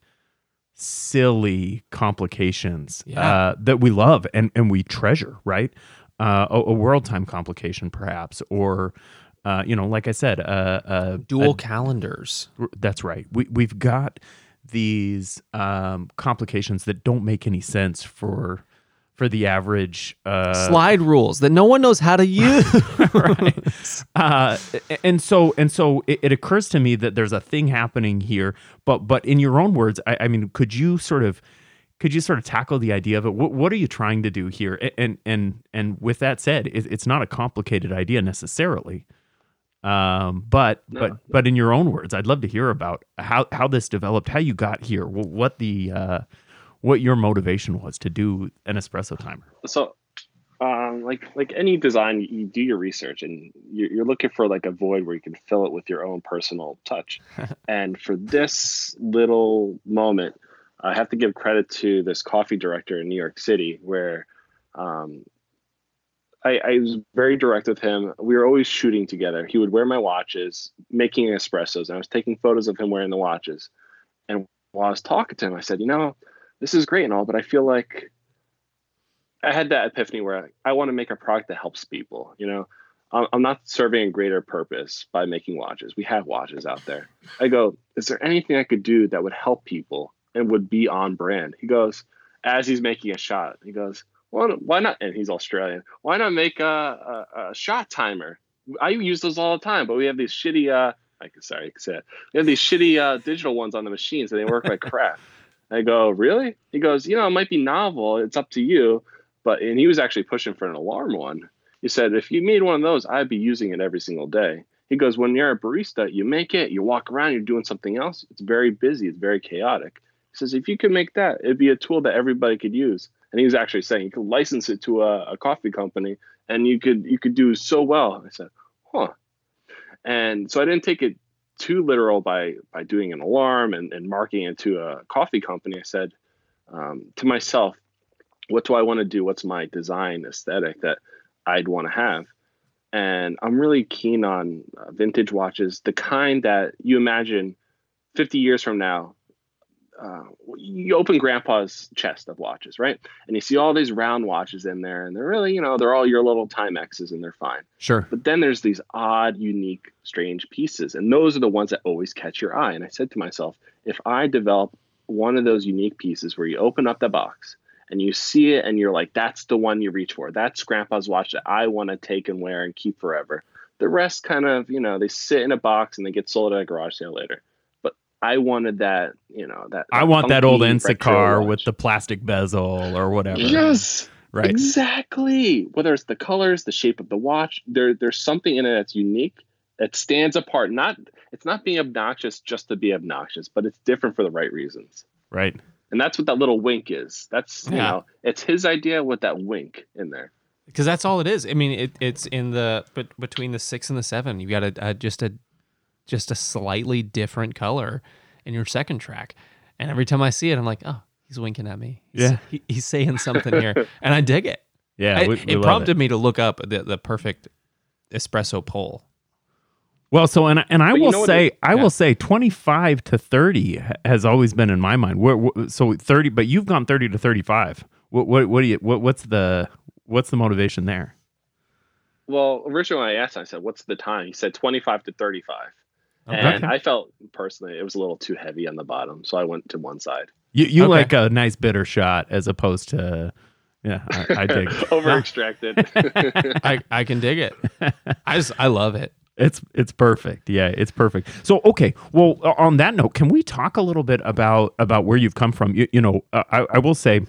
Speaker 2: silly complications
Speaker 1: Yeah.
Speaker 2: uh, that we love and, and we treasure, right? Uh, a, a world time complication, perhaps, or uh, you know, like I said, uh, uh,
Speaker 1: Dual
Speaker 2: a-
Speaker 1: calendars.
Speaker 2: that's right. We we've got these um, complications that don't make any sense for for the average uh,
Speaker 1: Slide rules that no one knows how to use.
Speaker 2: right. Uh, and so and so it, it occurs to me that there's a thing happening here. But but in your own words, I, I mean, could you sort of could you sort of tackle the idea of it? What what are you trying to do here? And and and with that said, it, it's not a complicated idea necessarily. Um, but
Speaker 3: No.
Speaker 2: but but in your own words, I'd love to hear about how how this developed, how you got here, what the uh, what your motivation was to do an espresso timer.
Speaker 3: so um, like like any design you, do your research and you're, you're looking for like a void where you can fill it with your own personal touch. And for this little moment i have to give credit to this coffee director in new york city where um, I, I was very direct with him. We were always shooting together. He would wear my watches making espressos and i was taking photos of him wearing the watches. And while i was talking to him i said you know this is great and all but i feel like I had that epiphany where I, I want to make a product that helps people. You know, I'm, I'm not serving a greater purpose by making watches. We have watches out there. I go, is there anything I could do that would help people and would be on brand? He goes, as he's making a shot, he goes, well, why not? And he's Australian. Why not make a, a, a shot timer? I use those all the time, but we have these shitty. Uh, I sorry. We have these shitty uh, digital ones on the machines, and they work like crap. I go, really? He goes, you know, it might be novel. It's up to you. But and he was actually pushing for an alarm one. He said, if you made one of those, I'd be using it every single day. He goes, when you're a barista, you make it, you walk around, you're doing something else. It's very busy, it's very chaotic. He says, if you could make that, it'd be a tool that everybody could use. And he was actually saying you could license it to a, a coffee company and you could you could do so well. I said, huh. And so I didn't take it too literal by by doing an alarm and, and marketing it to a coffee company. I said um, to myself, what do I want to do? What's my design aesthetic that I'd want to have? And I'm really keen on uh, vintage watches, the kind that you imagine 50 years from now. Uh, you open grandpa's chest of watches, right? And you see all these round watches in there, and they're really, you know, they're all your little Timexes and they're fine.
Speaker 2: Sure.
Speaker 3: But then there's these odd, unique, strange pieces, and those are the ones that always catch your eye. And I said to myself, if I develop one of those unique pieces where you open up the box and you see it and you're like, that's the one you reach for. That's grandpa's watch that I want to take and wear and keep forever. The rest kind of, you know, they sit in a box and they get sold at a garage sale later. But I wanted that, you know, that.
Speaker 2: I want that old
Speaker 3: funky
Speaker 2: car
Speaker 3: watch.
Speaker 2: with the plastic bezel or whatever.
Speaker 3: Yes.
Speaker 2: Right.
Speaker 3: Exactly. Whether it's the colors, the shape of the watch, there there's something in it that's unique that stands apart. Not it's not being obnoxious just to be obnoxious, but it's different for the right reasons.
Speaker 2: Right.
Speaker 3: And that's what that little wink is. That's you
Speaker 1: Yeah.
Speaker 3: know, it's his idea with that wink in there.
Speaker 1: because that's all it is. I mean, it, it's in the but between the six and the seven, you got a, a uh, just a just a slightly different color in your second track, and every time I see it, I'm like, oh, he's winking at me. He's,
Speaker 2: Yeah.
Speaker 1: he, he's saying something here, and I dig it.
Speaker 2: Yeah.
Speaker 1: I-
Speaker 2: we- we
Speaker 1: it
Speaker 2: love
Speaker 1: prompted me to look up the the perfect espresso pull.
Speaker 2: Well, so and and I
Speaker 3: But you
Speaker 2: will
Speaker 3: know
Speaker 2: say
Speaker 3: it-
Speaker 2: I
Speaker 1: yeah.
Speaker 2: will say 25 to 30 has always been in my mind. Where, where- so 30 but you've gone 30 to 35. What what what do you what, what's the what's the motivation there?
Speaker 3: Well, originally when I asked, him, I said, "What's the time?" He said, "25 to 35."
Speaker 1: Okay.
Speaker 3: And I felt personally it was a little too heavy on the bottom, so I went to one side.
Speaker 2: You you
Speaker 1: Okay.
Speaker 2: like a nice bitter shot as opposed to yeah, I, I dig.
Speaker 3: Over extracted.
Speaker 1: I, I can dig it. I just I love it.
Speaker 2: It's it's perfect. Yeah, it's perfect. So okay, well, on that note, can we talk a little bit about about where you've come from? You, you know, uh, I, I will say,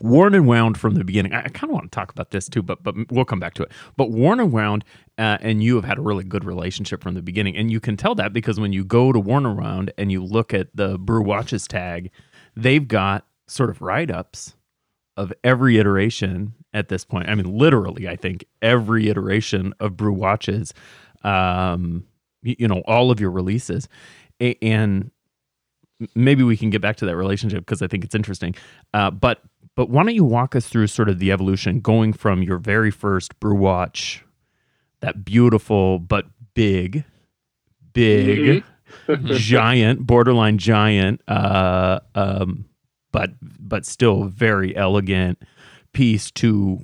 Speaker 2: worn and wound from the beginning. I, I kind of want to talk about this too, but but we'll come back to it. But worn and wound, uh, and you have had a really good relationship from the beginning, and you can tell that because when you go to worn and wound and you look at the Brew Watches tag, they've got sort of write ups of every iteration at this point. I mean, literally, I think every iteration of Brew Watches, um, you, you know, all of your releases, and maybe we can get back to that relationship because I think it's interesting. Uh, but but why don't you walk us through sort of the evolution going from your very first Brew Watch, that beautiful but big, big, giant, borderline giant, uh, um, but but still very elegant piece to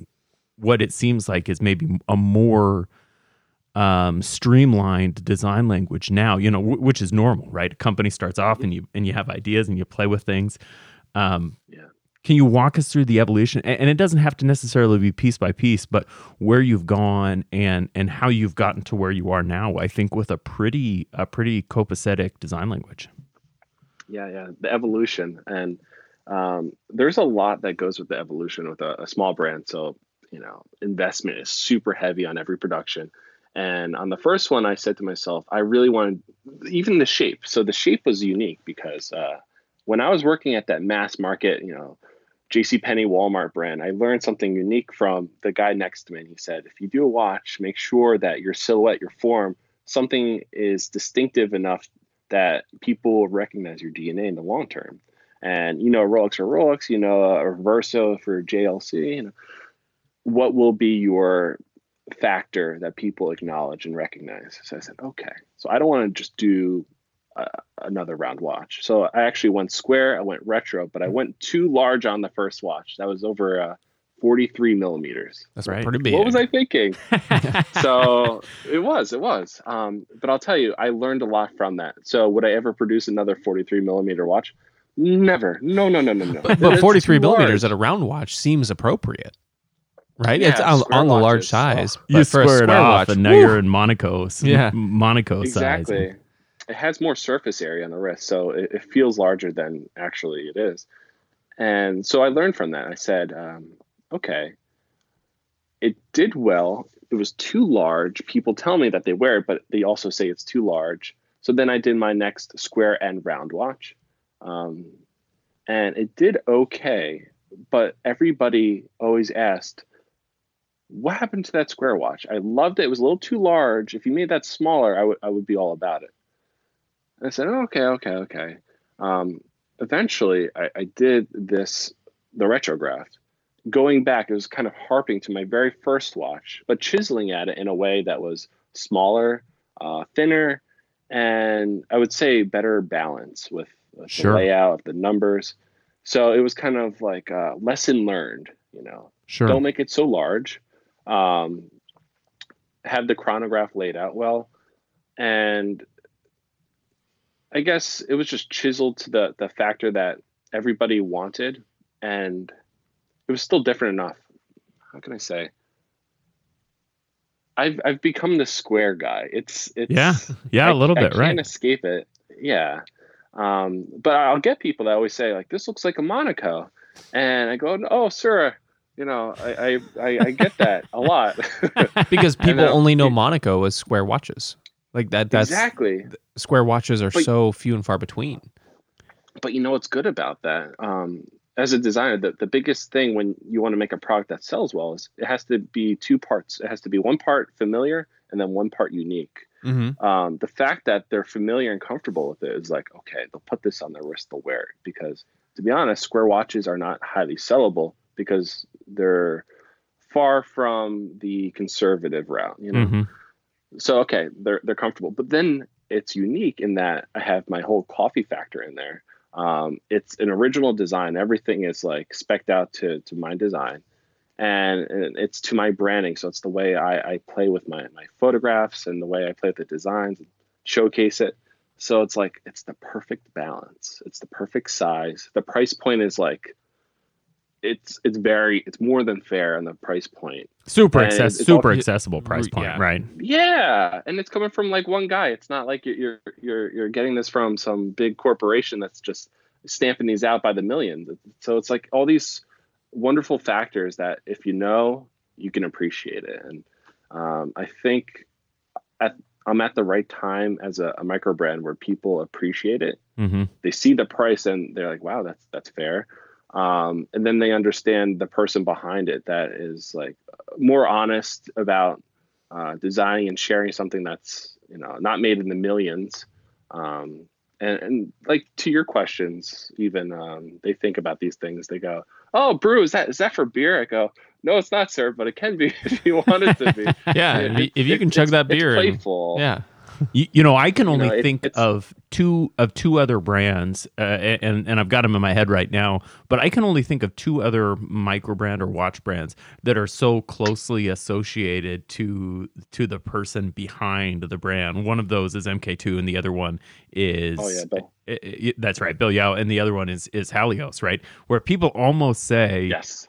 Speaker 2: what it seems like is maybe a more um, streamlined design language now. You know, w- which is normal, right? A company starts off and you and you have ideas and you play with things. Um,
Speaker 3: Yeah.
Speaker 2: Can you walk us through the evolution? And it doesn't have to necessarily be piece by piece, but where you've gone and and how you've gotten to where you are now. I think with a pretty a pretty copacetic design language.
Speaker 3: yeah yeah the evolution and um, there's a lot that goes with the evolution with a, a small brand so you know investment is super heavy on every production and on the first one i said to myself i really wanted even the shape so the shape was unique because uh, when i was working at that mass market you know jc penney walmart brand i learned something unique from the guy next to me and he said if you do a watch make sure that your silhouette your form something is distinctive enough that people recognize your DNA in the long term. And you know, Rolex or Rolex, you know, Reverso for JLC, you know, what will be your factor that people acknowledge and recognize? So I said, okay. So I don't want to just do uh, another round watch. So I actually went square, I went retro, but I went too large on the first watch. That was over uh, 43 millimeters.
Speaker 1: That's
Speaker 2: Right.
Speaker 1: pretty big.
Speaker 3: What was I thinking? so it was, it was. Um, but I'll tell you, I learned a lot from that. So would I ever produce another 43 millimeter watch? Never. No, no, no, no, no.
Speaker 1: But, but 43 millimeters at a round watch seems appropriate, right?
Speaker 3: Yeah,
Speaker 1: it's on, on the large
Speaker 3: watches.
Speaker 1: size.
Speaker 2: You
Speaker 1: but for a
Speaker 2: square it off,
Speaker 1: watch,
Speaker 2: and now
Speaker 1: woo,
Speaker 2: you're in Monaco,
Speaker 1: Yeah.
Speaker 2: Monaco
Speaker 3: exactly.
Speaker 2: size.
Speaker 3: It has more surface area on the wrist, so it, it feels larger than actually it is. And so I learned from that. I said, um, okay, it did well. It was too large. People tell me that they wear it, but they also say it's too large. So then I did my next square and round watch. Um, and it did okay, but everybody always asked, what happened to that square watch? I loved it. It was a little too large. If you made that smaller, I would I would be all about it. I said, oh, okay, okay, okay. Um, eventually, I, I did this the retrograph, going back, it was kind of harping to my very first watch, but chiseling at it in a way that was smaller, uh, thinner, and I would say better balance with, with
Speaker 2: Sure.
Speaker 3: the layout, the numbers. So it was kind of like a lesson learned, you know.
Speaker 2: Sure.
Speaker 3: Don't make it so large. Um, have the chronograph laid out well, and I guess it was just chiseled to the the factor that everybody wanted, and it was still different enough. How can I say? I've I've become the square guy. It's it's
Speaker 2: yeah. Yeah,
Speaker 3: I-
Speaker 2: a little
Speaker 3: I
Speaker 2: bit,
Speaker 3: can't
Speaker 2: right?
Speaker 3: escape it. Yeah. Um, but I'll get people that always say like, "This looks like a Monaco," and I go, "Oh, sir, you know, I I, I, I get that a lot."
Speaker 1: because people
Speaker 3: know.
Speaker 1: only know Monaco as square watches. Like that. That's
Speaker 3: exactly.
Speaker 1: square watches are
Speaker 3: But-
Speaker 1: so few and far between.
Speaker 3: But you know what's good about that? Um, as a designer, the, the biggest thing when you want to make a product that sells well is it has to be two parts. It has to be one part familiar and then one part unique.
Speaker 1: Mm-hmm.
Speaker 3: um, the fact that they're familiar and comfortable with it is like okay they'll put this on their wrist they'll wear it because to be honest square watches are not highly sellable because they're far from the conservative route you know
Speaker 2: hmm
Speaker 3: so okay they're they're comfortable. But then it's unique in that i have my whole coffee factor in there. Um, it's an original design. Everything is like specked out to to my design. And, and it's to my branding. So it's the way I, I play with my my photographs and the way i play with the designs and showcase it. So it's like it's the perfect balance. It's the perfect size. The price point is like it's it's very it's more than fair on the price point
Speaker 2: Super access, super
Speaker 3: all-
Speaker 2: accessible price point,
Speaker 1: Yeah.
Speaker 2: right?
Speaker 3: yeah, and it's coming from like one guy. It's not like you're you're you're, you're getting this from some big corporation that's just stamping these out by the millions. So it's like all these wonderful factors that if you know, you can appreciate it. And um, I think at, I'm at the right time as a, a micro brand where people appreciate it.
Speaker 2: hmm
Speaker 3: They see the price and they're like, "Wow, that's that's fair." Um, and then they understand the person behind it that is like more honest about uh, designing and sharing something that's you know not made in the millions. Um, and, and like to your questions even um, they think about these things. They go oh brew is that is that for beer? I go no it's not sir but it can be if you want it to be.
Speaker 1: Yeah,
Speaker 3: It-
Speaker 1: if you, you
Speaker 3: it-
Speaker 1: can chug that
Speaker 3: it's
Speaker 1: beer, and, yeah,
Speaker 2: You, you know, I can only
Speaker 3: know, it-
Speaker 2: think of two of two other brands, uh, and and I've got them in my head right now. But I can only think of two other micro brand or watch brands that are so closely associated to to the person behind the brand. One of those is MK2, and the other one is
Speaker 3: oh yeah Bill.
Speaker 2: I- I- that's right, Bill Yao, and the other one is is Halios, right? Where people almost say
Speaker 3: yes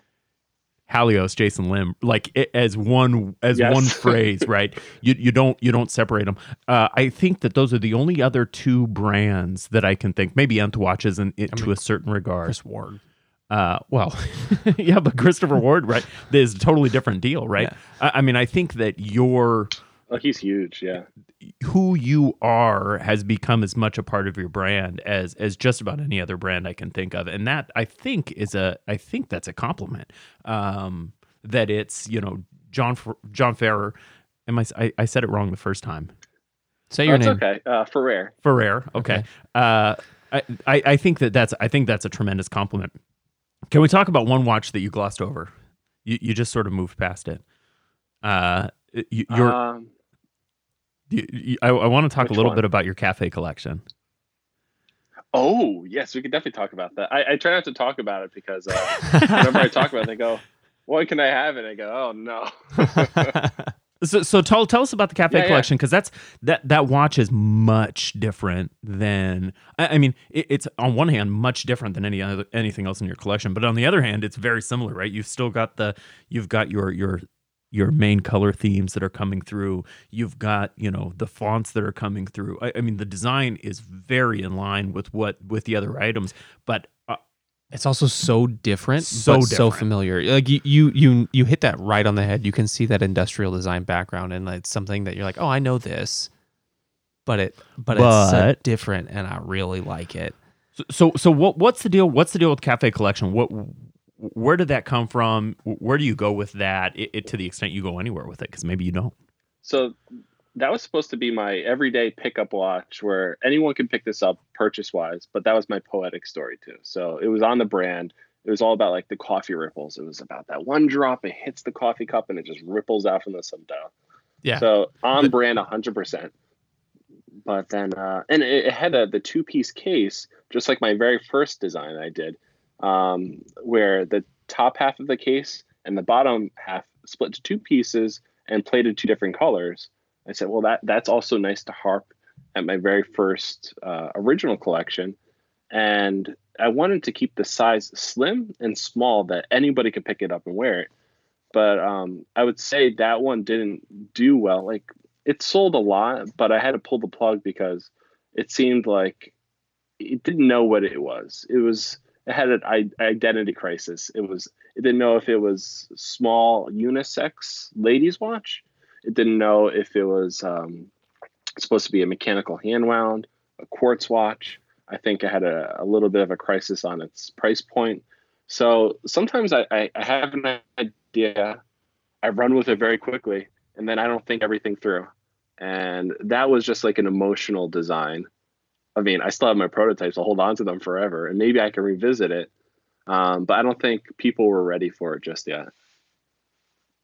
Speaker 2: Halios, Jason Lim, like it, as one as
Speaker 3: Yes.
Speaker 2: one phrase, right? You you don't you don't separate them. Uh, I think that those are the only other two brands that I can think. Maybe Nth watches in it, to a certain regard.
Speaker 1: Chris Ward.
Speaker 2: Uh, well, yeah, but Christopher Ward, right, is a totally different deal, right? I, I mean, I think that your
Speaker 3: oh he's huge yeah
Speaker 2: who you are has become as much a part of your brand as as just about any other brand I can think of, and that I think is a I think that's a compliment. Um, that it's you know John Fer- John Ferrer. Am I, I I said it wrong the first time.
Speaker 1: Say
Speaker 3: oh,
Speaker 1: your
Speaker 3: it's
Speaker 1: name.
Speaker 3: okay uh, for rare
Speaker 2: Ferrer. Okay. Uh, I, I I think that that's I think that's a tremendous compliment. Can we talk about one watch that you glossed over? You you just sort of moved past it. Uh, you, you're
Speaker 3: um,
Speaker 2: you, you- I, I want to talk a little
Speaker 3: one?
Speaker 2: bit about your cafe collection.
Speaker 3: Oh yes, we could definitely talk about that. I, I try not to talk about it because uh, whenever I talk about it, they go, "What can I have And I go, "Oh no."
Speaker 2: So, so tell tell us about the cafe
Speaker 3: Yeah, yeah.
Speaker 2: collection because that's that that watch is much different than I, I mean it, it's on one hand much different than any other anything else in your collection, but on the other hand it's very similar, right? You've still got the you've got your your your main color themes that are coming through. You've got you know the fonts that are coming through. I, I mean the design is very in line with what with the other items, but uh,
Speaker 1: It's also so different,
Speaker 2: So
Speaker 1: but so familiar. Like you, you, you, you hit that right on the head. You can see that industrial design background, and it's something that you're like, oh, I know this, but it, but, it's so different, and I really like it.
Speaker 2: So, so, so what? What's the deal? What's the deal with Cafe Collection? What? Where did that come from? Where do you go with that? It, it- to the extent you go anywhere with it, because maybe you don't.
Speaker 3: So that was supposed to be my everyday pickup watch where anyone could pick this up purchase wise, but that was my poetic story too. So it was on the brand. it was all about like the coffee ripples. It was about that one drop, it hits the coffee cup and it just ripples out from the sundial.
Speaker 1: Yeah.
Speaker 3: So on
Speaker 2: The-
Speaker 3: brand, hundred percent. But then, uh, and it, it had a, the two piece case, just like my very first design I did, um, where the top half of the case and the bottom half split to two pieces and plated two different colors. I said, well, that that's also nice to harp at my very first uh, original collection, and I wanted to keep the size slim and small that anybody could pick it up and wear it. But um, I would say that one didn't do well. Like it sold a lot, but I had to pull the plug because it seemed like it didn't know what it was. It was it had an identity crisis. It was it didn't know if it was small unisex ladies watch. It didn't know if it was um, supposed to be a mechanical hand wound, a quartz watch. I think it had a, a little bit of a crisis on its price point. So sometimes I, I, I have an idea, I run with it very quickly, and then I don't think everything through. And that was just like an emotional design. I mean, I still have my prototypes. I'll hold on to them forever, and maybe I can revisit it. Um, but I don't think people were ready for it just yet.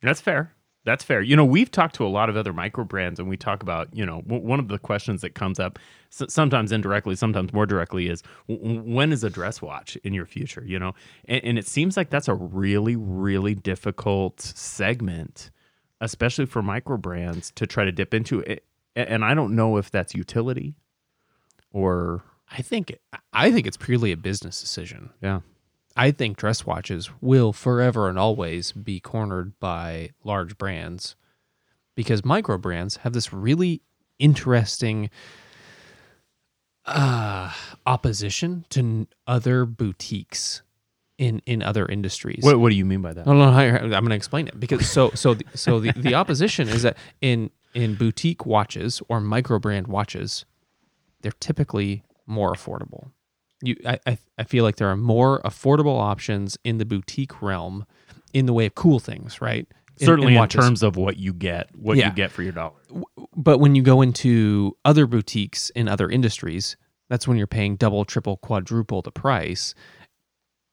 Speaker 2: That's fair. That's fair. You know, we've talked to a lot of other micro brands, and we talk about, you know, w- one of the questions that comes up, sometimes indirectly, sometimes more directly, is w- when is a dress watch in your future? You know, and, and it seems like that's a really, really difficult segment, especially for micro brands to try to dip into it. And I don't know if that's utility or
Speaker 1: I think I think it's purely a business decision.
Speaker 2: yeah,
Speaker 1: I think dress watches will forever and always be cornered by large brands because micro brands have this really interesting uh, opposition to n- other boutiques in in other industries.
Speaker 2: What, what do you mean by that?
Speaker 1: No, no, no, I- I'm going to explain it because so so the, so the, the opposition is that in in boutique watches or micro brand watches, they're typically more affordable. You, I, I, I feel like there are more affordable options in the boutique realm, in the way of cool things, right? In-
Speaker 2: Certainly in, terms of what you get, what
Speaker 1: Yeah.
Speaker 2: you get for your dollar.
Speaker 1: but when you go into other boutiques in other industries, that's when you're paying double, triple, quadruple the price.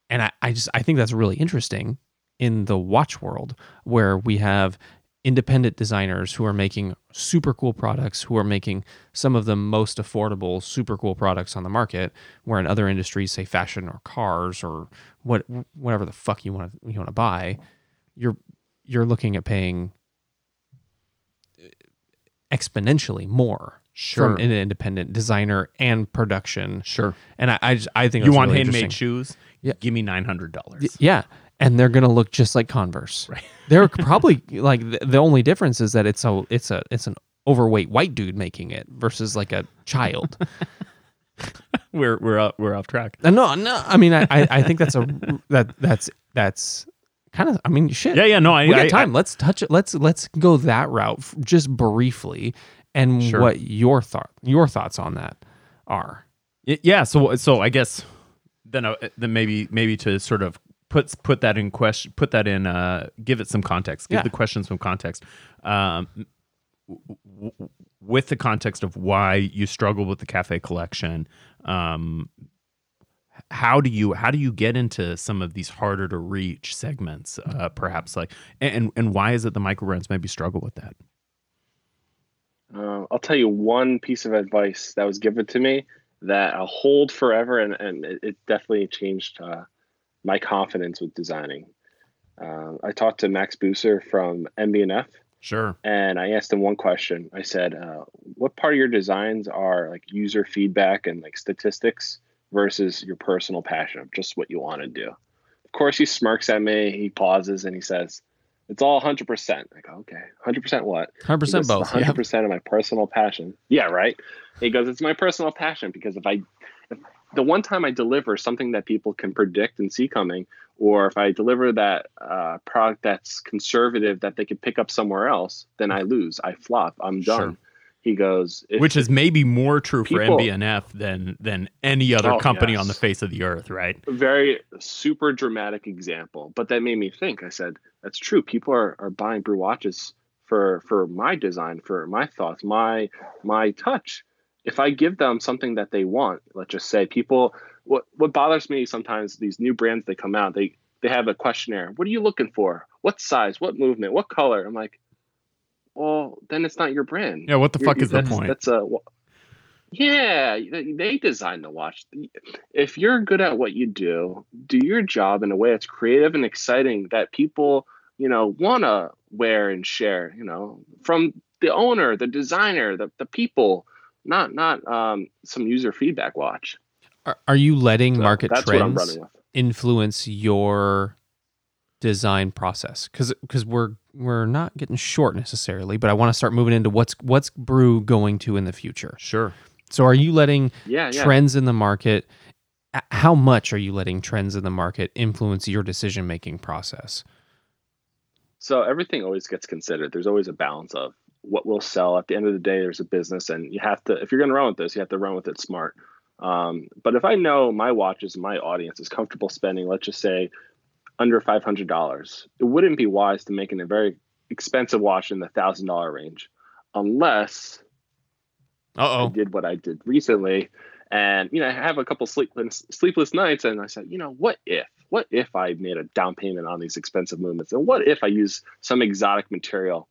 Speaker 1: And I, I just I think that's really interesting in the watch world where we have independent designers who are making super cool products, who are making some of the most affordable, super cool products on the market, where in other industries, say fashion or cars or what whatever the fuck you want to you want to buy, you're you're looking at paying uh, exponentially more
Speaker 2: Sure.
Speaker 1: from an independent designer and production.
Speaker 2: Sure.
Speaker 1: And I I, just, I think
Speaker 2: You want
Speaker 1: really
Speaker 2: handmade shoes?
Speaker 1: Yeah.
Speaker 2: Give me nine hundred dollars.
Speaker 1: Yeah, and they're gonna look just like Converse.
Speaker 2: Right.
Speaker 1: They're probably like the, the only difference is that it's a it's a it's an overweight white dude making it versus like a child.
Speaker 2: We're we're up, we're off track.
Speaker 1: Uh, no, no. I mean, I I I think that's a that that's that's kind of. I mean, shit.
Speaker 2: Yeah, yeah. No, I
Speaker 1: we
Speaker 2: I-
Speaker 1: got time. let's touch it. Let's let's go that route just briefly, and
Speaker 2: Sure.
Speaker 1: what your thought your thoughts on that are.
Speaker 2: Yeah so so i guess then uh, then maybe maybe to sort of put put that in question put that in uh give it some context give
Speaker 1: Yeah.
Speaker 2: the question some context um w- w- with the context of why you struggle with the cafe collection um how do you how do you get into some of these harder to reach segments uh perhaps like and and why is it the micro brands maybe struggle with that
Speaker 3: Uh, I'll tell you one piece of advice that was given to me that I'll hold forever, and, and it, it definitely changed uh, my confidence with designing. Uh, I talked to Max Büsser from MB&F,
Speaker 2: sure
Speaker 3: and I asked him one question. I said, uh, "What part of your designs are like user feedback and like statistics versus your personal passion of just what you want to do?" Of course, he smirks at me. He pauses and he says, "It's all 100%." I go, "Okay, 100% what?"
Speaker 1: Hundred percent both.
Speaker 3: Hundred
Speaker 1: Yeah.
Speaker 3: percent of my personal passion. Yeah, right. He goes, it's my personal passion because if I, if the one time I deliver something that people can predict and see coming, or if I deliver that uh, product that's conservative that they could pick up somewhere else, then I lose. I flop. I'm done.
Speaker 2: Sure.
Speaker 3: He goes,
Speaker 2: which is maybe more true for MB&F than than any other
Speaker 3: Oh,
Speaker 2: company
Speaker 3: yes.
Speaker 2: on the face of the earth, right?
Speaker 3: very super dramatic example. But that made me think. I said, that's true. People are, are buying brew watches for for my design, for my thoughts, my my touch. If I give them something that they want, let's just say people what what bothers me sometimes these new brands they come out they they have a questionnaire. What are you looking for? What size? What movement? What color? I'm like, well, then it's not your brand.
Speaker 2: Yeah, what the
Speaker 3: You're-
Speaker 2: fuck is the point?
Speaker 3: That's a yeah. they- They designed the watch. If you're good at what you do, do your job in a way that's creative and exciting that people you know want to wear and share. You know, from the owner, the designer, the the people, not not um, some user feedback watch.
Speaker 1: Are, are you letting
Speaker 3: So
Speaker 1: market
Speaker 3: that's what I'm
Speaker 1: trends influence your design process? Because because we're we're not getting short necessarily, but I want to start moving into what's what's brew going to in the future.
Speaker 2: Sure.
Speaker 1: So are you letting
Speaker 3: Yeah, yeah.
Speaker 1: trends in the market? How much are you letting trends in the market influence your decision making process?
Speaker 3: So everything always gets considered. There's always a balance of what will sell. At the end of the day, there's a business, and you have to. If you're going to run with this, you have to run with it smart. Um, but if I know my watches, my audience is comfortable spending, let's just say, under five hundred dollars, it wouldn't be wise to make it a very expensive watch in the thousand dollar range, unless
Speaker 2: Uh
Speaker 3: I did what I did recently, and you know, I have a couple sleepless sleepless nights, and I said, you know, what if? What if I made a down payment on these expensive movements, and what if I use some exotic material?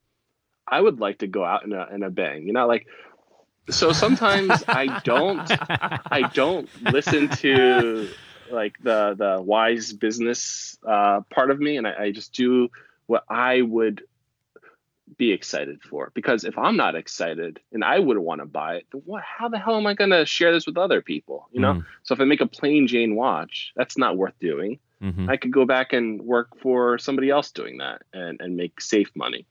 Speaker 3: I would like to go out in a in a bang, you know, like. So sometimes I don't I don't listen to like the the wise business uh, part of me, and I, I just do what I would be excited for. Because if I'm not excited and I wouldn't want to buy it, then what? How the hell am I going to share this with other people? You know.
Speaker 2: Mm.
Speaker 3: So if I make a plain Jane watch, that's not worth doing.
Speaker 2: Mhm.
Speaker 3: I could go back and work for somebody else doing that and, and make safe money.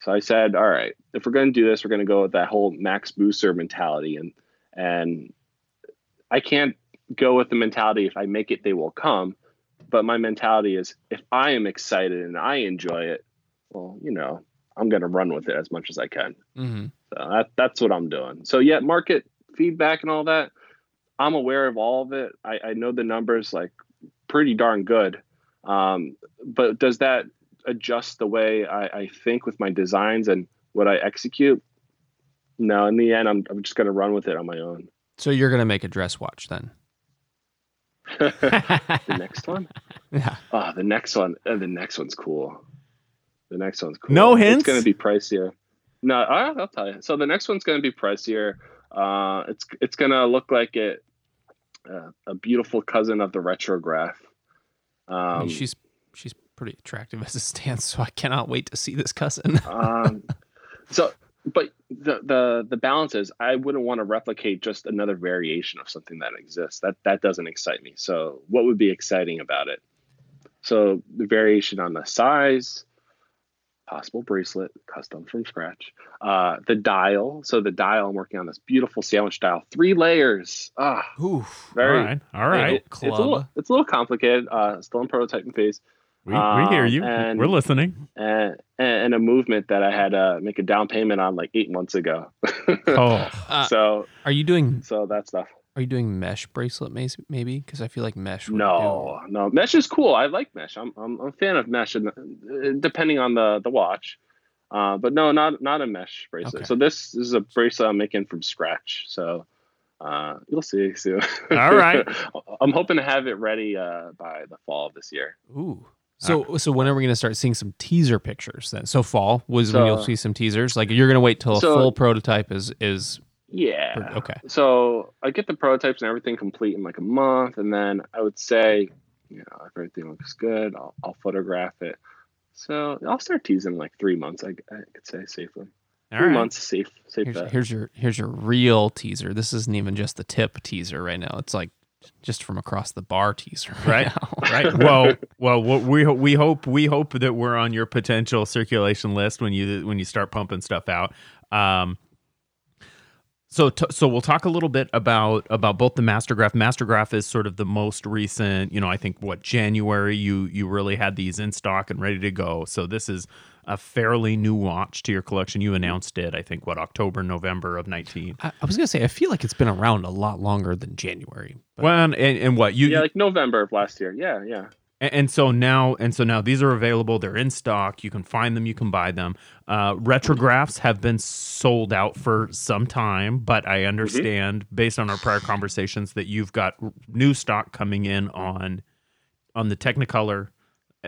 Speaker 3: So I said, all right, if we're going to do this, we're going to go with that whole Max Büsser mentality. And, and I can't go with the mentality, if I make it, they will come. But my mentality is if I am excited and I enjoy it, well, you know, I'm going to run with it as much as I can.
Speaker 1: Mm-hmm.
Speaker 3: So that, that's what I'm doing. So yeah, market feedback and all that. I'm aware of all of it. I, I know the numbers like pretty darn good. Um, but does that adjust the way I, I think with my designs and what I execute? No, in the end, I'm, I'm just going to run with it on my own.
Speaker 1: So you're gonna make a dress watch then?
Speaker 3: the next one?
Speaker 1: Yeah.
Speaker 3: Oh, the next one. uh, the next one's cool. The next one's cool.
Speaker 2: No hints?
Speaker 3: It's going to be pricier. No, I- I'll tell you. So the next one's going to be pricier. Uh, it's it's going to look like it, uh, a beautiful cousin of the retrograph.
Speaker 1: I mean,
Speaker 3: Um,
Speaker 1: she's she's pretty attractive as a stance, so I cannot wait to see this cousin.
Speaker 3: um, so, but the the the balance is I wouldn't want to replicate just another variation of something that exists. That that doesn't excite me. So, what would be exciting about it? So, the variation on the size, possible bracelet, custom from scratch. Uh, the dial. So, the dial. I'm working on this beautiful sandwich dial, three layers. Ah,
Speaker 1: Oof.
Speaker 3: very.
Speaker 2: all right. All right.
Speaker 3: it- it's a little,
Speaker 1: Club.
Speaker 3: it's a little complicated. Uh, still in prototyping phase.
Speaker 2: We, we hear
Speaker 3: um,
Speaker 2: you.
Speaker 3: and-
Speaker 2: We're listening.
Speaker 3: and, and a movement that I had to make a down payment on like eight months ago.
Speaker 2: Oh,
Speaker 1: Uh,
Speaker 3: so
Speaker 1: Are you doing
Speaker 3: so that stuff.
Speaker 1: Are you doing mesh bracelet mas- maybe? Because I feel like mesh. Would
Speaker 3: No, no, mesh is cool. I like mesh. I'm I'm, I'm a fan of mesh, and uh, depending on the the watch. Uh, but no, not not a mesh bracelet.
Speaker 1: Okay.
Speaker 3: So this, this is a bracelet I'm making from scratch. So uh, you'll see soon.
Speaker 2: All right.
Speaker 3: I'm hoping to have it ready uh, by the fall of this year.
Speaker 1: Ooh. So so when are we going to start seeing some teaser pictures then? So fall was when you'll see some teasers. Like you're going to wait till a
Speaker 3: So-
Speaker 1: full prototype is is
Speaker 3: Yeah.
Speaker 1: okay.
Speaker 3: So I get the prototypes and everything complete in like a month, and then I would say, you know, if everything looks good, I'll, I'll photograph it. So I'll start teasing like three months. I, I could say safely.
Speaker 2: all
Speaker 3: three
Speaker 2: right.
Speaker 3: months, safe, safe
Speaker 1: Here's, here's your here's your real teaser. This isn't even just the tip teaser right now. It's like just from across the bar teaser right,
Speaker 2: Right.
Speaker 1: now.
Speaker 2: right. Well, well, what we we hope we hope that we're on your potential circulation list when you when you start pumping stuff out. Um, so t- so we'll talk a little bit about about both the Mastergraph. Mastergraph is sort of the most recent. You know, I think what January you you really had these in stock and ready to go. So this is a fairly new watch to your collection. You announced it, I think, what October November of nineteen.
Speaker 1: I, I was gonna say I feel like it's been around a lot longer than January. But
Speaker 2: Well, and, and what you
Speaker 3: yeah, like November of last year. Yeah, yeah.
Speaker 2: And, and so now, and so now these are available. They're in stock. You can find them. You can buy them. Uh, retrographs have been sold out for some time, but I understand based on our prior conversations that you've got new stock coming in on on the Technicolor,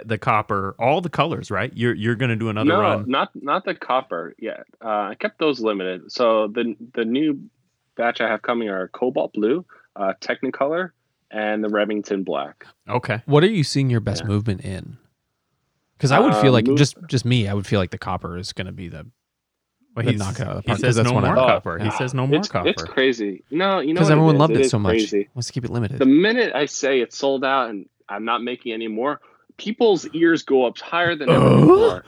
Speaker 2: the copper, all the colors. Right? You're you're going to do another
Speaker 3: no,
Speaker 2: run.
Speaker 3: not not the copper yet. Uh, I kept those limited. So the the new batch I have coming are Cobalt Blue, uh, Technicolor, and the Remington Black.
Speaker 2: Okay.
Speaker 1: What are you seeing your best
Speaker 3: Yeah.
Speaker 1: movement in? Because I would feel
Speaker 3: Uh,
Speaker 1: like
Speaker 3: move-
Speaker 1: just just me, I would feel like the copper is going to be the
Speaker 2: Well,
Speaker 1: The
Speaker 2: he's-
Speaker 1: knockout of the
Speaker 2: he says no
Speaker 1: one I
Speaker 2: more
Speaker 1: love.
Speaker 2: copper. He says no more
Speaker 3: It's
Speaker 2: copper.
Speaker 3: it's crazy. No, you know
Speaker 1: because everyone
Speaker 3: is?
Speaker 1: loved it so much.
Speaker 3: crazy.
Speaker 1: Wants to keep it limited.
Speaker 3: The minute I say it's sold out and I'm not making any more, people's ears go up higher than ever
Speaker 1: Oh.
Speaker 3: before.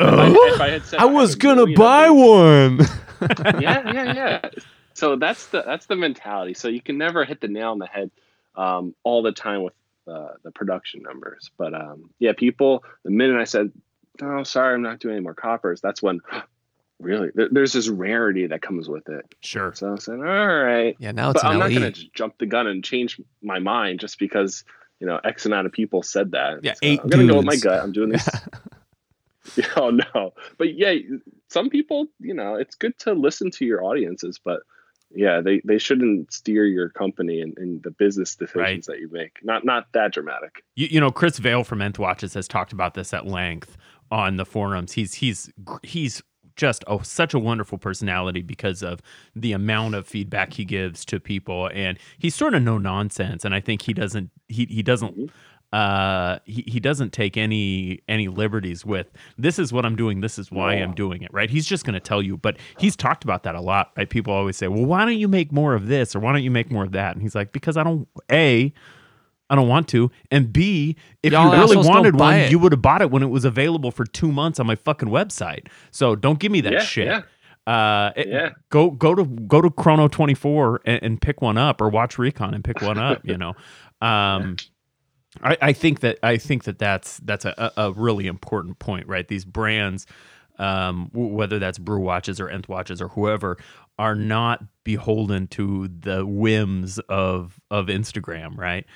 Speaker 3: If I, if I had said
Speaker 1: I was
Speaker 3: have
Speaker 1: gonna
Speaker 3: million
Speaker 1: buy
Speaker 3: of
Speaker 1: one.
Speaker 3: yeah, yeah, yeah. So that's the that's the mentality. So you can never hit the nail on the head um, all the time with uh, the production numbers. But um, yeah, people. The minute I said, "Oh, sorry, I'm not doing any more coppers," that's when really there, there's this rarity that comes with it.
Speaker 2: Sure.
Speaker 3: So I said, "All right."
Speaker 1: yeah, now it's
Speaker 3: but I'm
Speaker 1: an
Speaker 3: not going to jump the gun and change my mind just because you know X amount of people said that.
Speaker 1: Yeah,
Speaker 3: So
Speaker 1: eight
Speaker 3: I'm going to go with my gut. I'm doing this. oh no, but yeah, some people, you know, it's good to listen to your audiences, but yeah, they they shouldn't steer your company and, and the business decisions
Speaker 2: Right.
Speaker 3: that you make. Not not that dramatic.
Speaker 2: You, you know, Chris Vail from Nth Watches has talked about this at length on the forums. He's he's he's just oh such a wonderful personality because of the amount of feedback he gives to people, and he's sort of no nonsense. And I think he doesn't he he doesn't uh he, he doesn't take any any liberties with this is what i'm doing this is why i'm doing it right? He's just going to tell you but he's talked about that a lot right? People always say well why don't you make more of this or why don't you make more of that? And he's like because i don't a I don't want to. And B, if
Speaker 1: Y'all
Speaker 2: you really wanted one,
Speaker 1: it.
Speaker 2: you would have bought it when it was available for two months on my fucking website. So don't give me that
Speaker 3: Yeah,
Speaker 2: shit.
Speaker 3: yeah.
Speaker 2: Uh, it-
Speaker 3: Yeah.
Speaker 2: Go go to go to Chrono24 and, and pick one up, or WatchRecon and pick one up. You know, um, I, I think that I think that that's that's a, a a really important point, right? These brands, um, w- whether that's Brew Watches or Nth Watches or whoever, are not beholden to the whims of of Instagram, right?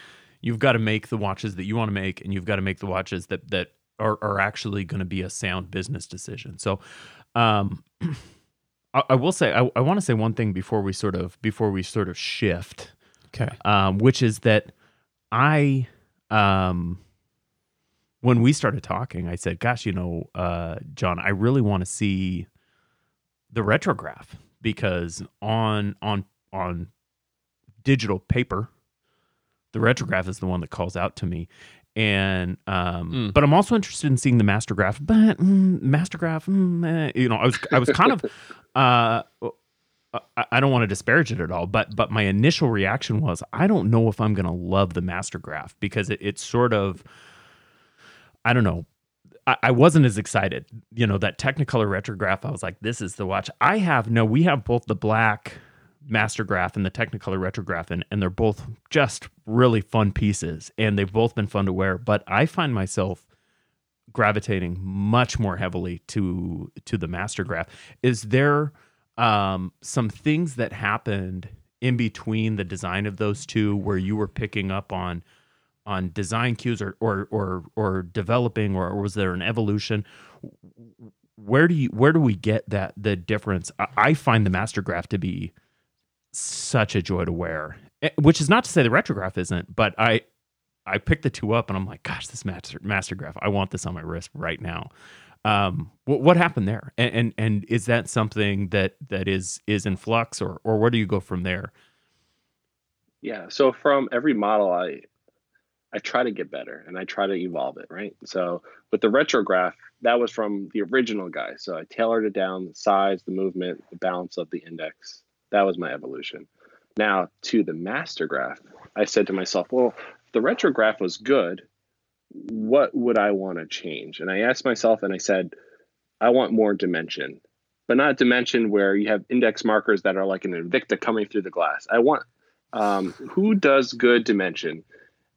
Speaker 2: You've got to make the watches that you want to make, and you've got to make the watches that that are, are actually going to be a sound business decision. So, um, I, I will say I, I want to say one thing before we sort of before we sort of shift
Speaker 1: okay.
Speaker 2: um, which is that I, um, when we started talking, I said, "Gosh, you know, uh, John, I really want to see the retrograph because on on on digital paper, the retrograph is the one that calls out to me." And um,
Speaker 1: Mm.
Speaker 2: but I'm also interested in seeing the mastergraph. But mm, mastergraph, mm, eh, you know, I was I was kind of uh, I, I don't want to disparage it at all, but but my initial reaction was I don't know if I'm going to love the Mastergraph because it, it's sort of I don't know. I, I wasn't as excited. You know that Technicolor Retrograph. I was like, this is the watch. I have no. We have both the black Mastergraph and the Technicolor Retrograph, and and they're both just really fun pieces, and they've both been fun to wear. But I find myself gravitating much more heavily to to the Mastergraph. Is there um, some things that happened in between the design of those two where you were picking up on on design cues or or or, or developing or, was there an evolution where do you where do we get that the difference i, I find the mastergraph to be such a joy to wear Eh, which is not to say the retrograph isn't but i i picked the two up and i'm like gosh this master mastergraph i want this on my wrist right now um what, what happened there and, and and is that something that that is is in flux or or where do you go from there
Speaker 3: Yeah. So from every model, I I try to get better and I try to evolve it, right? So with the retrograph, that was from the original guy. So I tailored it down, the size, the movement, the balance of the index. That was my evolution. Now to the Mastergraph, I said to myself, well, if the retrograph was good, what would I want to change? And I asked myself and I said, I want more dimension, but not dimension where you have index markers that are like an Invicta coming through the glass. I want um, who does good dimension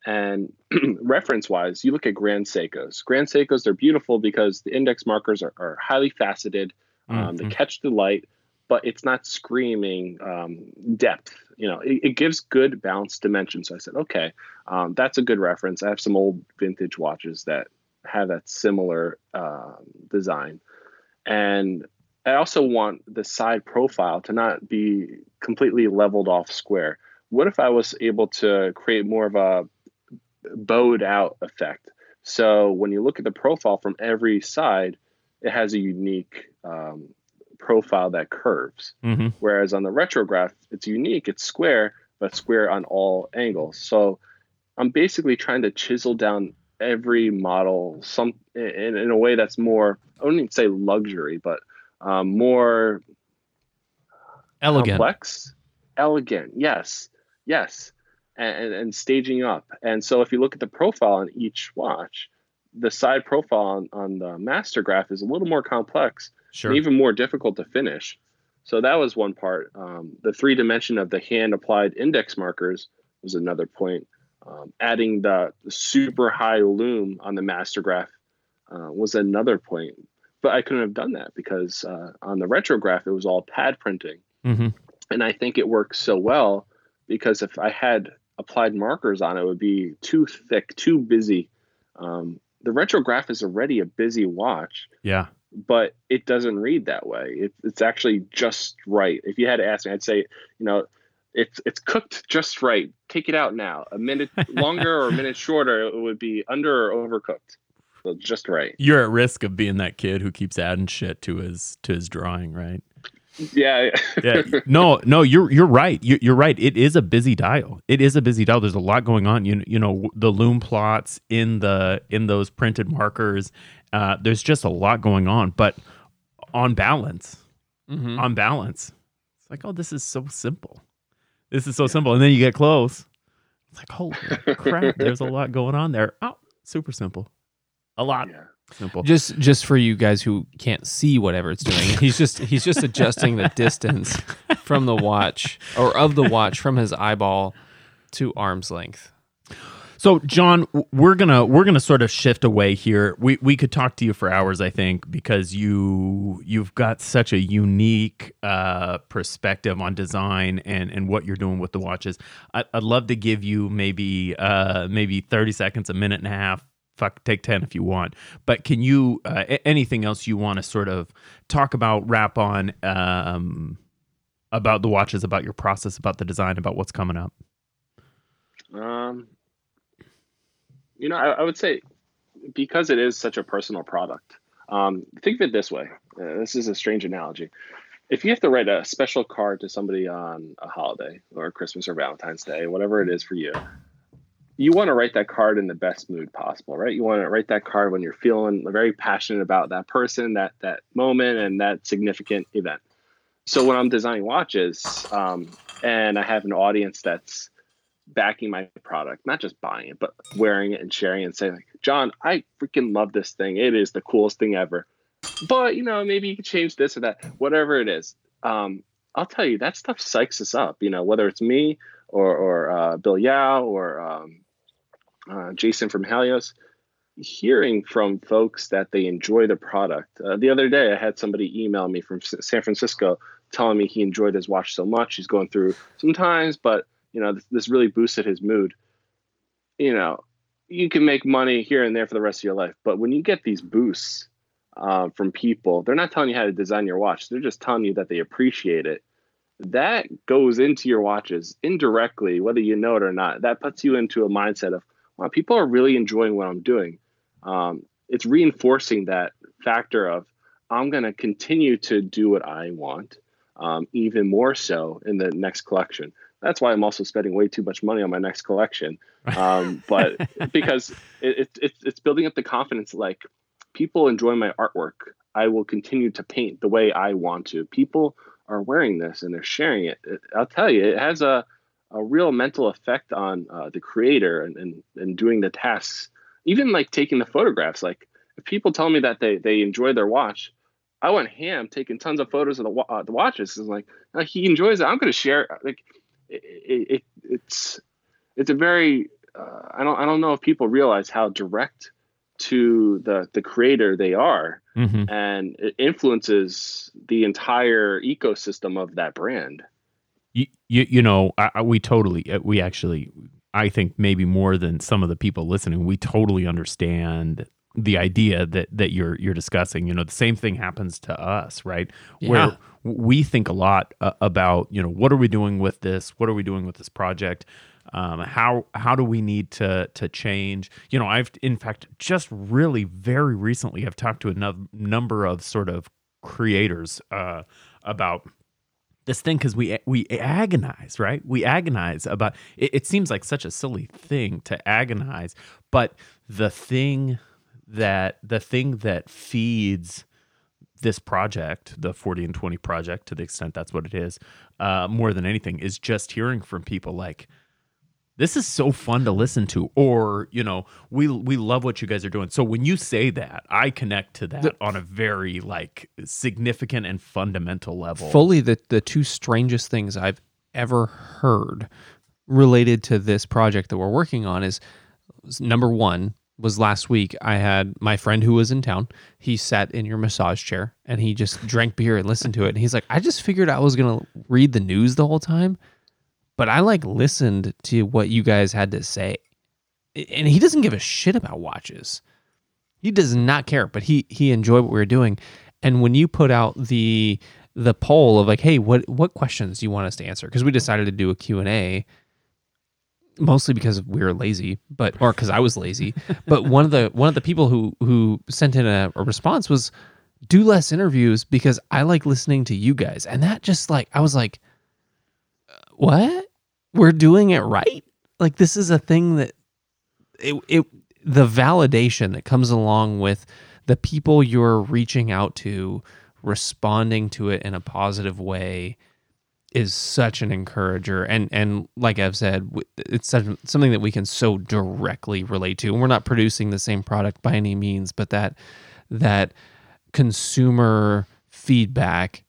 Speaker 3: and reference wise you look at grand seikos grand seikos they're beautiful because the index markers are, are highly faceted um, they
Speaker 2: Mhm.
Speaker 3: catch the light but it's not screaming um, depth. You know, it, it, gives good balanced dimension. So I said, okay, um, that's a good reference. I have some old vintage watches that have that similar uh, design, and I also want the side profile to not be completely leveled off square. What if I was able to create more of a bowed out effect? So when you look at the profile from every side, it has a unique um, profile that curves. Mm-hmm. Whereas on the retrograph, it's unique, it's square, but square on all angles. So I'm basically trying to chisel down every model some in, in a way that's more I wouldn't even say luxury, but um, more
Speaker 1: elegant,
Speaker 3: complex, elegant. Yes, yes, and, and staging up. And so if you look at the profile on each watch, the side profile on, on the Mastergraph is a little more complex, sure. and even more difficult to finish. So that was one part. Um, the three dimension of the hand applied index markers was another point. Um, adding the, super high lume on the Mastergraph uh, was another point but I couldn't have done that because uh, on the retrograph it was all pad printing, mm-hmm. and I think it works so well because if I had applied markers on it, it would be too thick, too busy. Um, the retrograph is already a busy watch.
Speaker 1: Yeah.
Speaker 3: But it doesn't read that way. It, it's actually just right. If you had to ask me, I'd say, you know, it's it's cooked just right. Take it out now. A minute longer or a minute shorter, it would be under or overcooked. So just right.
Speaker 2: You're at risk of being that kid who keeps adding shit to his to his drawing, right?
Speaker 3: Yeah.
Speaker 2: yeah. No, no, you're you're right. You're, you're right. It is a busy dial. It is a busy dial. There's a lot going on. You you know the lume plots in the in those printed markers. Uh, there's just a lot going on, but on balance, mm-hmm. on balance, it's like oh, this is so simple. This is so yeah. simple, and then you get close. It's like holy crap, there's a lot going on there. Oh, super simple a lot. Yeah.
Speaker 1: Simple. Just just for you guys who can't see whatever it's doing, he's just he's just adjusting the distance from the watch or of the watch from his eyeball to arm's length.
Speaker 2: So, John, we're gonna we're gonna sort of shift away here. We we could talk to you for hours, I think, because you you've got such a unique uh, perspective on design and and what you're doing with the watches. I, would love to give you maybe uh, maybe thirty seconds, a minute and a half fuck take 10 if you want but can you uh, anything else you want to sort of talk about wrap on um, about the watches about your process about the design about what's coming up
Speaker 3: um you know i, I would say because it is such a personal product um, think of it this way uh, this is a strange analogy if you have to write a special card to somebody on a holiday or christmas or valentine's day whatever it is for you you want to write that card in the best mood possible, right? You want to write that card when you're feeling very passionate about that person, that that moment, and that significant event. So when I'm designing watches, um, and I have an audience that's backing my product, not just buying it, but wearing it and sharing and saying, like, John, I freaking love this thing. It is the coolest thing ever. But you know, maybe you could change this or that, whatever it is. Um, I'll tell you, that stuff psychs us up. You know, whether it's me or or uh, Bill Yao or um, uh, Jason from Halios, hearing from folks that they enjoy the product. Uh, the other day, I had somebody email me from San Francisco telling me he enjoyed his watch so much. He's going through some times, but you know this, this really boosted his mood. You know, you can make money here and there for the rest of your life, but when you get these boosts uh, from people, they're not telling you how to design your watch. They're just telling you that they appreciate it. That goes into your watches indirectly, whether you know it or not. That puts you into a mindset of, wow, people are really enjoying what I'm doing. Um, it's reinforcing that factor of I'm going to continue to do what I want, um, even more so in the next collection. That's why I'm also spending way too much money on my next collection. Um, but because it, it, it, it's building up the confidence like people enjoy my artwork. I will continue to paint the way I want to. People are wearing this and they're sharing it. I'll tell you, it has a a real mental effect on uh, the creator and, and, and doing the tasks even like taking the photographs like if people tell me that they they enjoy their watch i went ham taking tons of photos of the, uh, the watches and like uh, he enjoys it i'm going to share like it, it, it's it's a very uh, i don't i don't know if people realize how direct to the the creator they are
Speaker 2: Mhm.
Speaker 3: and it influences the entire ecosystem of that brand
Speaker 2: you, you, you know, I, I, we totally, uh, we actually, I think maybe more than some of the people listening, we totally understand the idea that that you're you're discussing. You know, the same thing happens to us, right?
Speaker 1: Yeah.
Speaker 2: Where we think a lot uh, about, you know, what are we doing with this? What are we doing with this project? Um, how how do we need to to change? You know, I've in fact just really very recently I've talked to a num- number of sort of creators uh, about this thing because we we agonize, right? We agonize about. It, it seems like such a silly thing to agonize, but the thing that the thing that feeds this project, the 40 and 20 project, to the extent that's what it is, uh, more than anything, is just hearing from people like, this is so fun to listen to, or you know, we we love what you guys are doing. So when you say that, I connect to that on a very like significant and fundamental level.
Speaker 1: fully the the two strangest things I've ever heard related to this project that we're working on is, is number one was last week I had my friend who was in town. He sat in your massage chair and he just drank beer and listened to it. And he's like, I just figured I was gonna read the news the whole time, but I like listened to what you guys had to say. And he doesn't give a shit about watches. He does not care, but he he enjoyed what we were doing. And when you put out the the poll of like, hey, what what questions do you want us to answer? Because we decided to do a Q A, mostly because we were lazy, but or because I was lazy. but one of the one of the people who who sent in a, a response was do less interviews because I like listening to you guys, and that just like I was like, uh, what? We're doing it right. Like this is a thing that it it the validation that comes along with the people you're reaching out to responding to it in a positive way is such an encourager. And and like I've said it's such, something that we can so directly relate to. And we're not producing the same product by any means but that that consumer feedback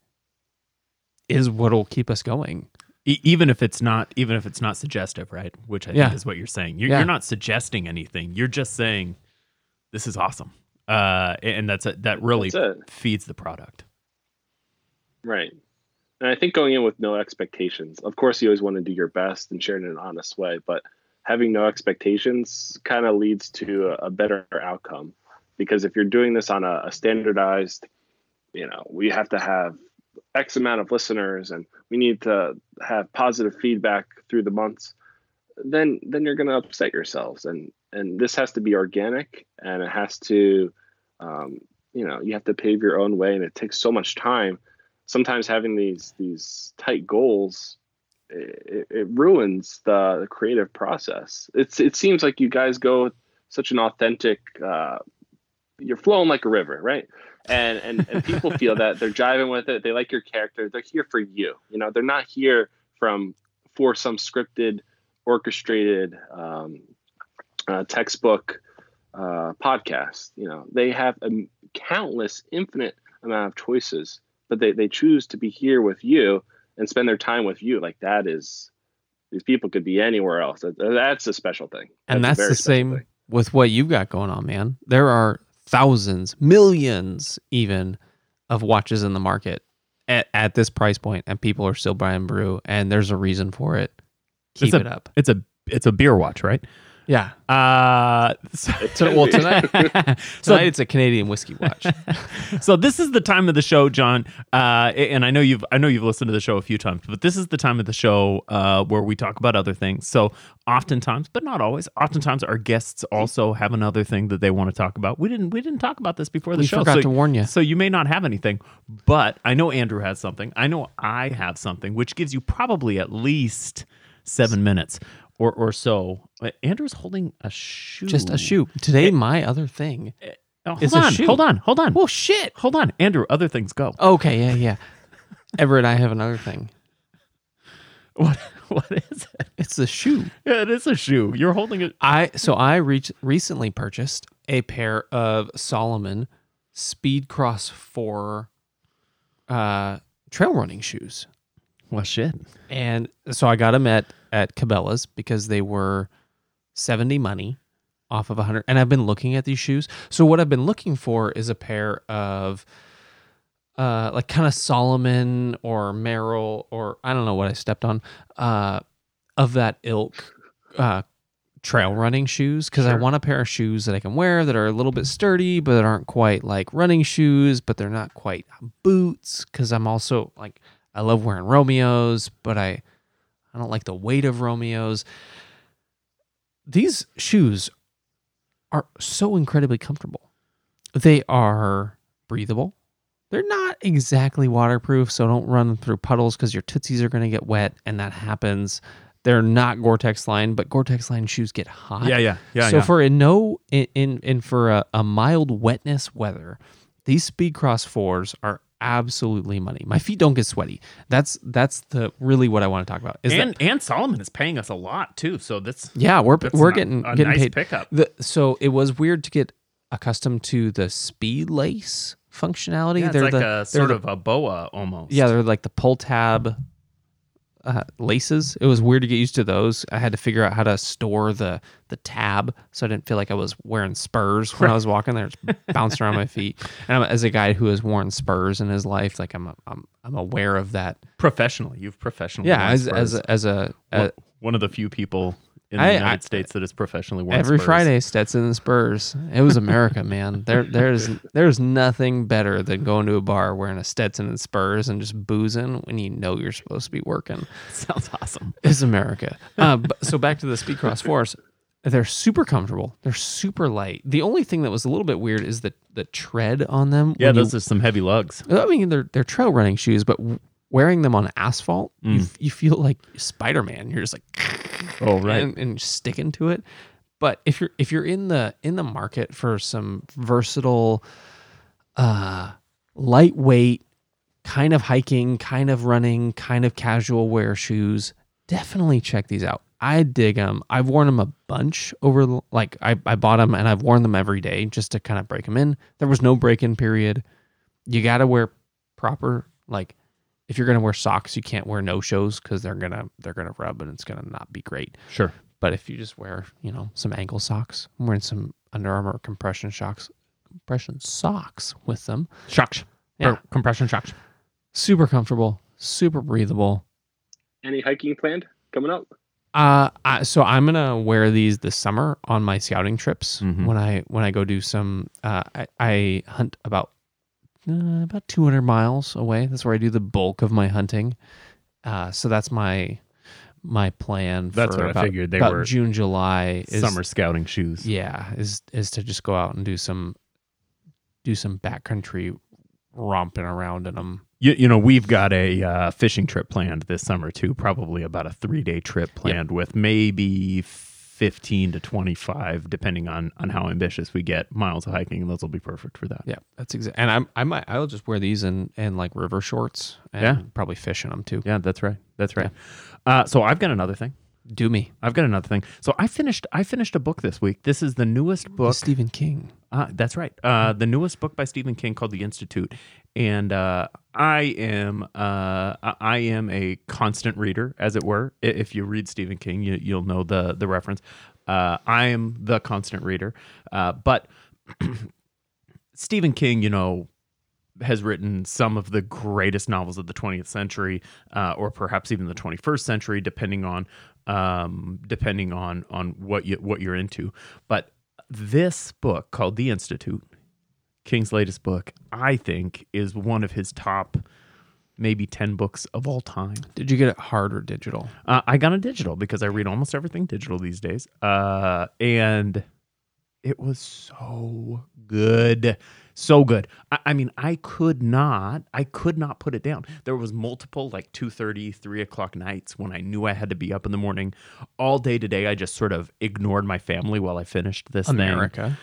Speaker 1: is what'll keep us going.
Speaker 2: E- even if it's not even if it's not suggestive right? Which i
Speaker 1: Yeah.
Speaker 2: think is what you're saying. You're,
Speaker 1: Yeah.
Speaker 2: you're not suggesting anything. You're just saying this is awesome. Uh and that's a, that really
Speaker 3: That's
Speaker 2: feeds the product.
Speaker 3: Right. And I think going in with no expectations, of course, you always want to do your best and share it in an honest way, but having no expectations kind of leads to a, a better outcome. Because if you're doing this on a, a standardized, you know, we have to have X amount of listeners and we need to have positive feedback through the months, then then you're going to upset yourselves. And and this has to be organic and it has to, um, you know, you have to pave your own way, and it takes so much time sometimes having these these tight goals it, it ruins the, the creative process. It's it seems like you guys go such an authentic uh, you're flowing like a river right? And and, and people feel that they're jiving with it. They like your character. They're here for you. You know they're not here from for some scripted orchestrated um, uh, textbook uh, podcast. You know they have a countless infinite amount of choices but they, they choose to be here with you and spend their time with you. Like that is these people could be anywhere else. That's a special thing.
Speaker 1: And
Speaker 3: a
Speaker 1: that's the same
Speaker 3: thing.
Speaker 1: with what you've got going on man. There are thousands millions even of watches in the market at, at this price point and people are still buying brew and there's a reason for it. Keep
Speaker 2: It's a-
Speaker 1: it up.
Speaker 2: it's a it's a beer watch right
Speaker 1: yeah
Speaker 2: uh so,
Speaker 1: so, well tonight tonight it's a canadian whiskey watch
Speaker 2: so this is the time of the show, John. Uh, and I know you've I know you've listened to the show a few times, but this is the time of the show uh, where we talk about other things. So oftentimes, but not always, oftentimes our guests also have another thing that they want to talk about. We didn't we didn't talk about this before the
Speaker 1: we
Speaker 2: show.
Speaker 1: forgot
Speaker 2: so,
Speaker 1: to warn you
Speaker 2: so you may not have anything, but I know Andrew has something. I know I have something, which gives you probably at least seven minutes or or so. Uh, Andrew's holding a shoe.
Speaker 1: just a shoe today my other thing
Speaker 2: Oh, hold
Speaker 1: It's a
Speaker 2: on,
Speaker 1: shoe.
Speaker 2: hold on, hold on.
Speaker 1: well shit
Speaker 2: Hold on, Andrew. Other things go.
Speaker 1: okay yeah yeah everett i have another thing
Speaker 2: What? What is it?
Speaker 1: it's a shoe
Speaker 2: Yeah, it is a shoe. You're holding it.
Speaker 1: I so I reach, recently purchased a pair of Solomon Speed Cross 4 uh trail running shoes.
Speaker 2: Well, shit.
Speaker 1: And so I got them at at Cabela's because they were 70 money off of a hundred. And I've been looking at these shoes. So what I've been looking for is a pair of uh like kind of Salomon or Merrell or I don't know what I stepped on uh of that ilk uh trail running shoes because I want a pair of shoes that I can wear that are a little bit sturdy but that aren't quite like running shoes but they're not quite boots because I'm also like I love wearing Romeos but I I don't like the weight of Romeos. These shoes are so incredibly comfortable. They are breathable. They're not exactly waterproof, so don't run through puddles because your tootsies are going to get wet, and that happens. They're not Gore-Tex line, but Gore-Tex line shoes get hot.
Speaker 2: Yeah, yeah, yeah.
Speaker 1: so
Speaker 2: yeah.
Speaker 1: for a no in in, in for a, a mild wetness weather, these Speedcross fours are absolutely money. My feet don't get sweaty. That's that's the really what I want to talk about. Is that
Speaker 2: and and Salomon is paying us a lot too. So that's
Speaker 1: yeah, we're
Speaker 2: that's
Speaker 1: we're getting
Speaker 2: a
Speaker 1: getting
Speaker 2: nice
Speaker 1: paid.
Speaker 2: pickup.
Speaker 1: The, so it was weird to get accustomed to the speed lace functionality.
Speaker 2: Yeah, it's
Speaker 1: they're
Speaker 2: like
Speaker 1: the,
Speaker 2: a
Speaker 1: they're
Speaker 2: sort
Speaker 1: the-
Speaker 2: of a boa almost.
Speaker 1: yeah, they're like the pull tab uh, laces. It was weird to get used to those. I had to figure out how to store the the tab so I didn't feel like I was wearing spurs when I was walking there, bouncing around my feet. And I'm, as a guy who has worn spurs in his life, like I'm I'm I'm aware of that.
Speaker 2: professionally. You've professionally.
Speaker 1: Yeah, as
Speaker 2: Spurs.
Speaker 1: as a, as a, a
Speaker 2: one of the few people in the
Speaker 1: I-
Speaker 2: United
Speaker 1: I-
Speaker 2: States that is professionally worn
Speaker 1: every
Speaker 2: Spurs.
Speaker 1: Friday Stetson and Spurs. It was America, man. There there's there's nothing better than going to a bar wearing a Stetson and Spurs and just boozing when you know you're supposed to be working.
Speaker 2: sounds awesome.
Speaker 1: It's America. Uh, but, so back to the Speedcross fours. They're super comfortable. They're super light. The only thing that was a little bit weird is the the tread on them.
Speaker 2: Yeah,
Speaker 1: when you-
Speaker 2: those are some heavy lugs.
Speaker 1: I mean, they're they're trail running shoes, but wearing them on asphalt, you,
Speaker 2: Mm.
Speaker 1: f- you feel like Spider Man. You're just like,
Speaker 2: Oh, right.
Speaker 1: and, and sticking to it. But if you're if you're in the in the market for some versatile, uh, lightweight, kind of hiking, kind of running, kind of casual wear shoes, definitely check these out. I dig them. I've worn them a bunch over like I, I bought them and I've worn them every day just to kind of break them in. There was no break in period. You got to wear proper like if you're gonna wear socks, you can't wear no shows because they're gonna they're gonna rub and it's gonna not be great.
Speaker 2: Sure.
Speaker 1: But if you just wear you know some ankle socks, I'm wearing some Under Armour compression socks, compression socks with them.
Speaker 2: Shocks.
Speaker 1: Yeah.
Speaker 2: Or compression shocks.
Speaker 1: Super comfortable, super breathable.
Speaker 3: Any hiking planned coming up?
Speaker 1: Uh, I, so I'm gonna wear these this summer on my scouting trips
Speaker 2: Mhm.
Speaker 1: when I when I go do some. Uh, I, I hunt about uh, about 200 miles away. That's where I do the bulk of my hunting. Uh, so that's my my plan.
Speaker 2: That's
Speaker 1: for
Speaker 2: what I figured. They
Speaker 1: about
Speaker 2: were
Speaker 1: June, July. Is,
Speaker 2: Summer scouting shoes.
Speaker 1: yeah, is is to just go out and do some do some backcountry romping around in them.
Speaker 2: You, you know, we've got a uh, fishing trip planned this summer too. Probably about a three day trip planned with maybe fifteen to twenty five, depending on on how ambitious we get. Miles of hiking, and those will be perfect for that.
Speaker 1: Yeah, that's exactly. And I'm I might I'll just wear these in in like river shorts and
Speaker 2: Yeah.
Speaker 1: probably fish in them too.
Speaker 2: Yeah, that's right. That's right. Uh, so I've got another thing.
Speaker 1: Do me,
Speaker 2: I've got another thing. So I finished. I finished a book this week. This is the newest book.
Speaker 1: Stephen King.
Speaker 2: Uh, that's right. Uh, the newest book by Stephen King called The Institute, and uh, I am uh, I am a constant reader, as it were. If you read Stephen King, you, you'll know the the reference. Uh, I am the constant reader, uh, but Stephen King, you know, has written some of the greatest novels of the 20th century, uh, or perhaps even the 21st century, depending on um, depending on on what you what you're into. But this book called The Institute, King's latest book, I think is one of his top maybe 10 books of all time.
Speaker 1: Did you get it hard or digital?
Speaker 2: Uh, I got a digital because I read almost everything digital these days. Uh, and it was so good. So good. I, I mean, I could not, I could not put it down. There was multiple like 2.30, 3 o'clock nights when I knew I had to be up in the morning. All day today, I just sort of ignored my family while I finished this thing.
Speaker 1: America.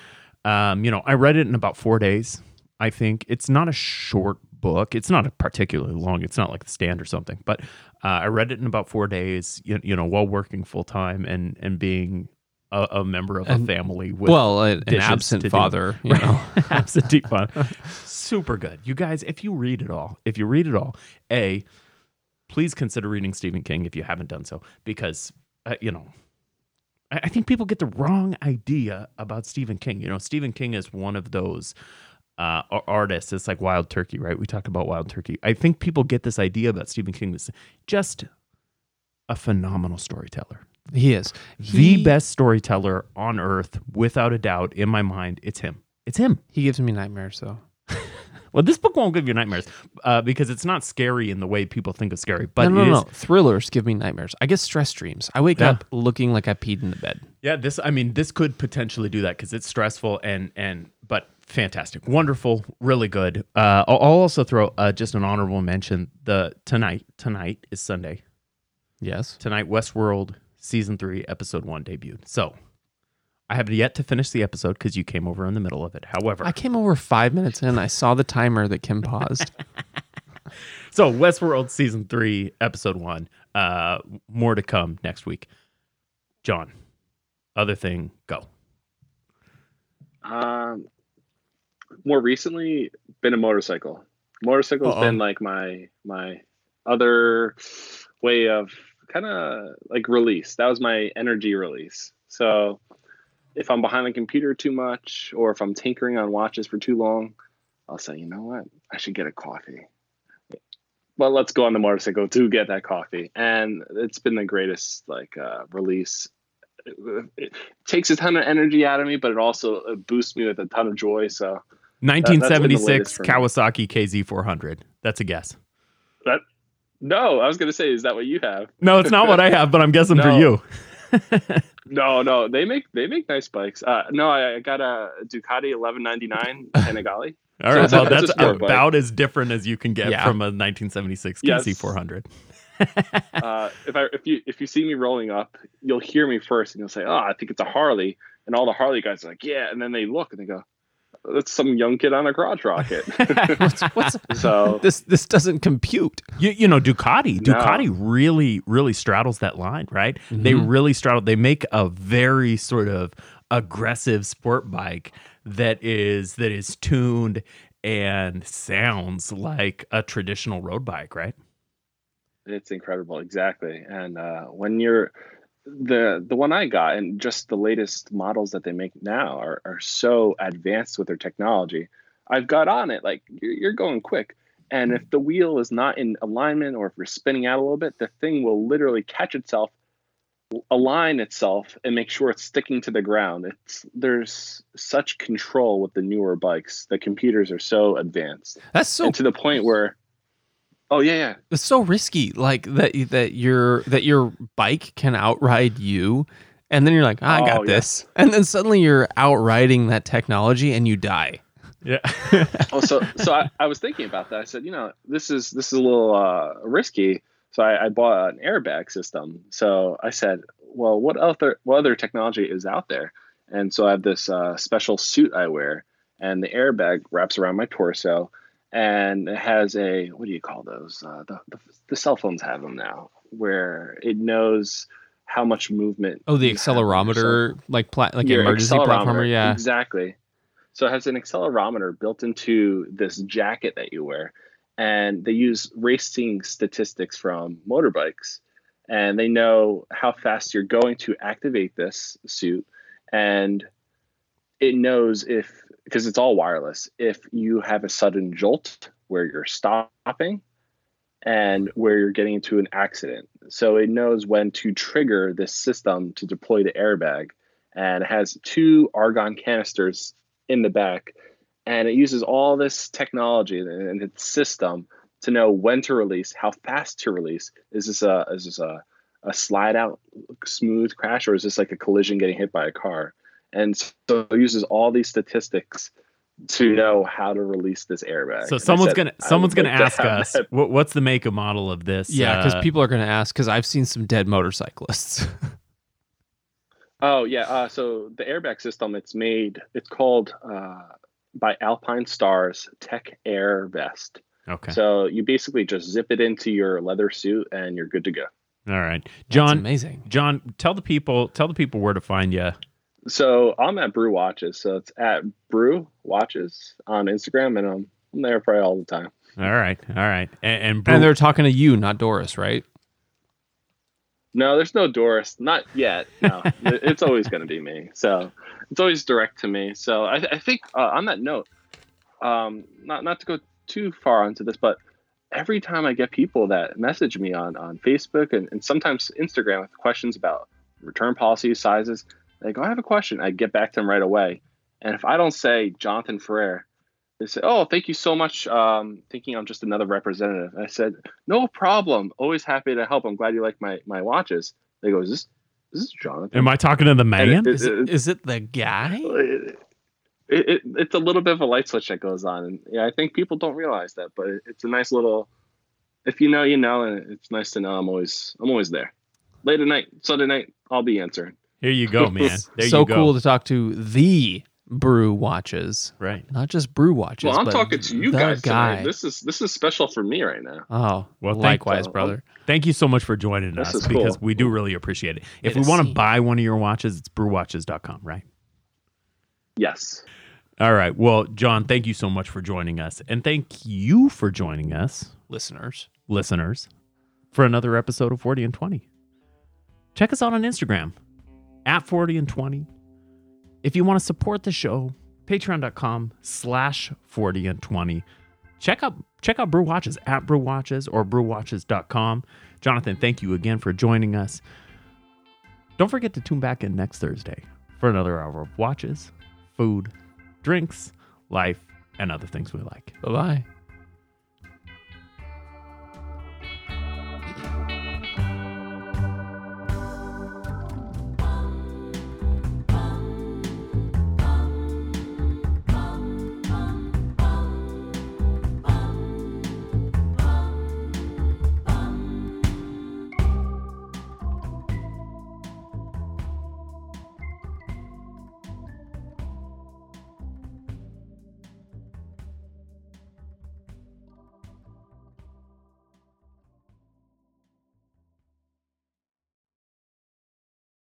Speaker 2: Um, you know, I read it in about four days. I think it's not a short book. It's not a particularly long. It's not like the stand or something. But uh, I read it in about four days. You, you know, while working full time and and being a, a member of
Speaker 1: And-
Speaker 2: a family with
Speaker 1: well, a- an absent
Speaker 2: to do.
Speaker 1: father. You know,
Speaker 2: absentee father. Super good, you guys. If you read it all, if you read it all, a please consider reading Stephen King if you haven't done so, because uh, you know. I think people get the wrong idea about Stephen King. You know, Stephen King is one of those uh, artists. It's like Wild Turkey, right? We talk about Wild Turkey. I think people get this idea about Stephen King that's just a phenomenal storyteller.
Speaker 1: He is
Speaker 2: The
Speaker 1: He-
Speaker 2: best storyteller on earth, without a doubt, in my mind. It's him. It's him.
Speaker 1: He gives me nightmares though.
Speaker 2: Well, this book won't give you nightmares uh, because it's not scary in the way people think of scary. But
Speaker 1: no, no, no,
Speaker 2: is-
Speaker 1: Thrillers give me nightmares. I get stress dreams. I wake
Speaker 2: Yeah.
Speaker 1: up looking like I peed in the bed.
Speaker 2: Yeah, this I mean this could potentially do that because it's stressful and and but fantastic, wonderful, really good. Uh, I'll, I'll also throw uh, just an honorable mention. The tonight tonight is Sunday.
Speaker 1: Yes.
Speaker 2: Tonight Westworld season three episode one debuted. So I have yet to finish the episode because you came over in the middle of it. However,
Speaker 1: I came over five minutes in. I saw the timer that Kim paused.
Speaker 2: so Westworld season three episode one. Uh, more to come next week. John, other thing, go.
Speaker 3: Um, more recently, been a motorcycle. Motorcycle's
Speaker 1: Uh-oh.
Speaker 3: been like my my other way of kind of like release. That was my energy release. So if I'm behind the computer too much, or if I'm tinkering on watches for too long, I'll say, you know what, I should get a coffee. Well, let's go on the motorcycle to get that coffee, and it's been the greatest like uh, release it, it takes a ton of energy out of me, but it also boosts me with a ton of joy. So
Speaker 2: 1976
Speaker 3: latest for me.
Speaker 2: Kawasaki KZ400. That's a guess.
Speaker 3: that no, I was gonna say, is that what you have?
Speaker 2: No, it's not what I have, but I'm guessing for you.
Speaker 3: No, no, they make they make nice bikes. Uh, no, I, I got a Ducati 1199 Panigale.
Speaker 2: All
Speaker 3: So
Speaker 2: right, well,
Speaker 3: a
Speaker 2: that's
Speaker 3: sport bike.
Speaker 2: about as different as you can get
Speaker 1: Yeah.
Speaker 2: from a 1976
Speaker 3: Yes.
Speaker 2: KZ400.
Speaker 3: Uh, if I if you if you see me rolling up, you'll hear me first, and you'll say, "Oh, I think it's a Harley," and all the Harley guys are like, "Yeah," and then they look and they go, "That's some young kid on a crotch rocket."
Speaker 1: what's, what's,
Speaker 3: so
Speaker 1: this this doesn't compute.
Speaker 2: You, you know, Ducati.
Speaker 3: No.
Speaker 2: Ducati really, really straddles that line, right? They
Speaker 1: Mhm.
Speaker 2: really straddle. They make a very sort of aggressive sport bike that is that is tuned and sounds like a traditional road bike, right?
Speaker 3: It's incredible, exactly. And uh, when you're the the one I got, and just the latest models that they make now are are so advanced with their technology. I've got on it like you're, you're going quick, and if the wheel is not in alignment or if you're spinning out a little bit, the thing will literally catch itself, align itself, and make sure it's sticking to the ground. It's there's such control with the newer bikes. The computers are so advanced,
Speaker 1: That's so
Speaker 3: and to the point where, oh yeah, yeah.
Speaker 1: it's so risky. Like that that your that your bike can outride you, and then you're like, "Ah, I got
Speaker 3: Oh, yeah.
Speaker 1: this, and then suddenly you're outriding that technology and you die.
Speaker 2: Yeah.
Speaker 3: oh, so so I, I was thinking about that. I said, you know, this is this is a little uh, risky. So I, I bought an airbag system. So I said, well, what other what other technology is out there? And so I have this uh, special suit I wear, and the airbag wraps around my torso, and it has a what do you call those? Uh, the, the the cell phones have them now, where it knows how much movement.
Speaker 1: Oh, the
Speaker 3: you have on your cell
Speaker 1: accelerometer, like pla- like
Speaker 3: your
Speaker 1: emergency platformer. Yeah,
Speaker 3: exactly. So it has an accelerometer built into this jacket that you wear, and they use racing statistics from motorbikes, and they know how fast you're going to activate this suit, and it knows if because it's all wireless. If you have a sudden jolt where you're stopping and where you're getting into an accident. So it knows when to trigger this system to deploy the airbag and it has two argon canisters in the back and it uses all this technology and its system to know when to release how fast to release. Is this a is this a, a slide out smooth crash or is this like a collision getting hit by a car and so it uses all these statistics to know how to release this airbag
Speaker 2: So
Speaker 3: And
Speaker 2: someone's
Speaker 3: said,
Speaker 2: gonna someone's gonna
Speaker 3: like
Speaker 2: ask
Speaker 3: have
Speaker 2: us
Speaker 3: that.
Speaker 2: what, what's the make and model of this?
Speaker 1: yeah, because
Speaker 2: uh,
Speaker 1: people are going to ask. Because I've seen some dead motorcyclists.
Speaker 3: Oh yeah. Uh, so the airbag system, it's made. It's called uh, by Alpinestars Tech Air Vest.
Speaker 2: Okay.
Speaker 3: So you basically just zip it into your leather suit and you're good to go.
Speaker 2: All right,
Speaker 1: That's
Speaker 2: John.
Speaker 1: amazing.
Speaker 2: John, tell the people tell the people where to find you.
Speaker 3: So I'm at Brew Watches. So it's at Brew Watches on Instagram, and I'm, I'm there probably all the time.
Speaker 2: All right, all right, and and, Brew-
Speaker 1: And they're talking to you, not Doris, right?
Speaker 3: No, there's no Doris. Not yet. No, it's always going to be me. So it's always direct to me. So I, I think uh, on that note, um, not not to go too far into this, but every time I get people that message me on on Facebook and, and sometimes Instagram with questions about return policies, sizes, they go, I have a question. I get back to them right away. And if I don't say Jonathan Ferrer, they say, "Oh, thank you so much." Um, thinking I'm just another representative. I said, "No problem. Always happy to help. I'm glad you like my my watches." They go, "Is this is this Jonathan?"
Speaker 2: Am I talking to the man?
Speaker 3: And it-
Speaker 1: Is it, is it the guy?
Speaker 3: it, it, it's a little bit of a light switch that goes on, and yeah, I think people don't realize that, but it, it's a nice little. If you know, you know, and it's nice to know I'm always I'm always there. Late at night, Sunday night, I'll be answering.
Speaker 2: Here you go, man. There
Speaker 1: so
Speaker 2: you go.
Speaker 1: cool to talk to the Brew Watches,
Speaker 2: Right.
Speaker 1: not just Brew Watches.
Speaker 3: Well, I'm
Speaker 1: but
Speaker 3: talking to you guys
Speaker 1: guy.
Speaker 3: tonight. This is this is special for me right now.
Speaker 1: oh,
Speaker 2: Well, thank-
Speaker 1: likewise,
Speaker 3: uh,
Speaker 1: brother.
Speaker 2: Thank you so much for joining
Speaker 3: This
Speaker 2: us
Speaker 3: is
Speaker 2: because
Speaker 3: cool.
Speaker 2: we do really appreciate it. If
Speaker 1: It
Speaker 2: we want to buy one of your watches, it's brewwatches.com, right?
Speaker 3: Yes.
Speaker 2: All right. Well, John, thank you so much for joining us. And thank you for joining us,
Speaker 1: Listeners,
Speaker 2: listeners, for another episode of 40 and 20. Check us out on Instagram at 40 and 20. If you want to support the show, patreon.com slash 40 and 20. Check out check out Brew Watches at Brew Watches or brewwatches.com. Jonathan, thank you again for joining us. Don't forget to tune back in next Thursday for another hour of watches, food, drinks, life, and other things we like.
Speaker 1: bye bye.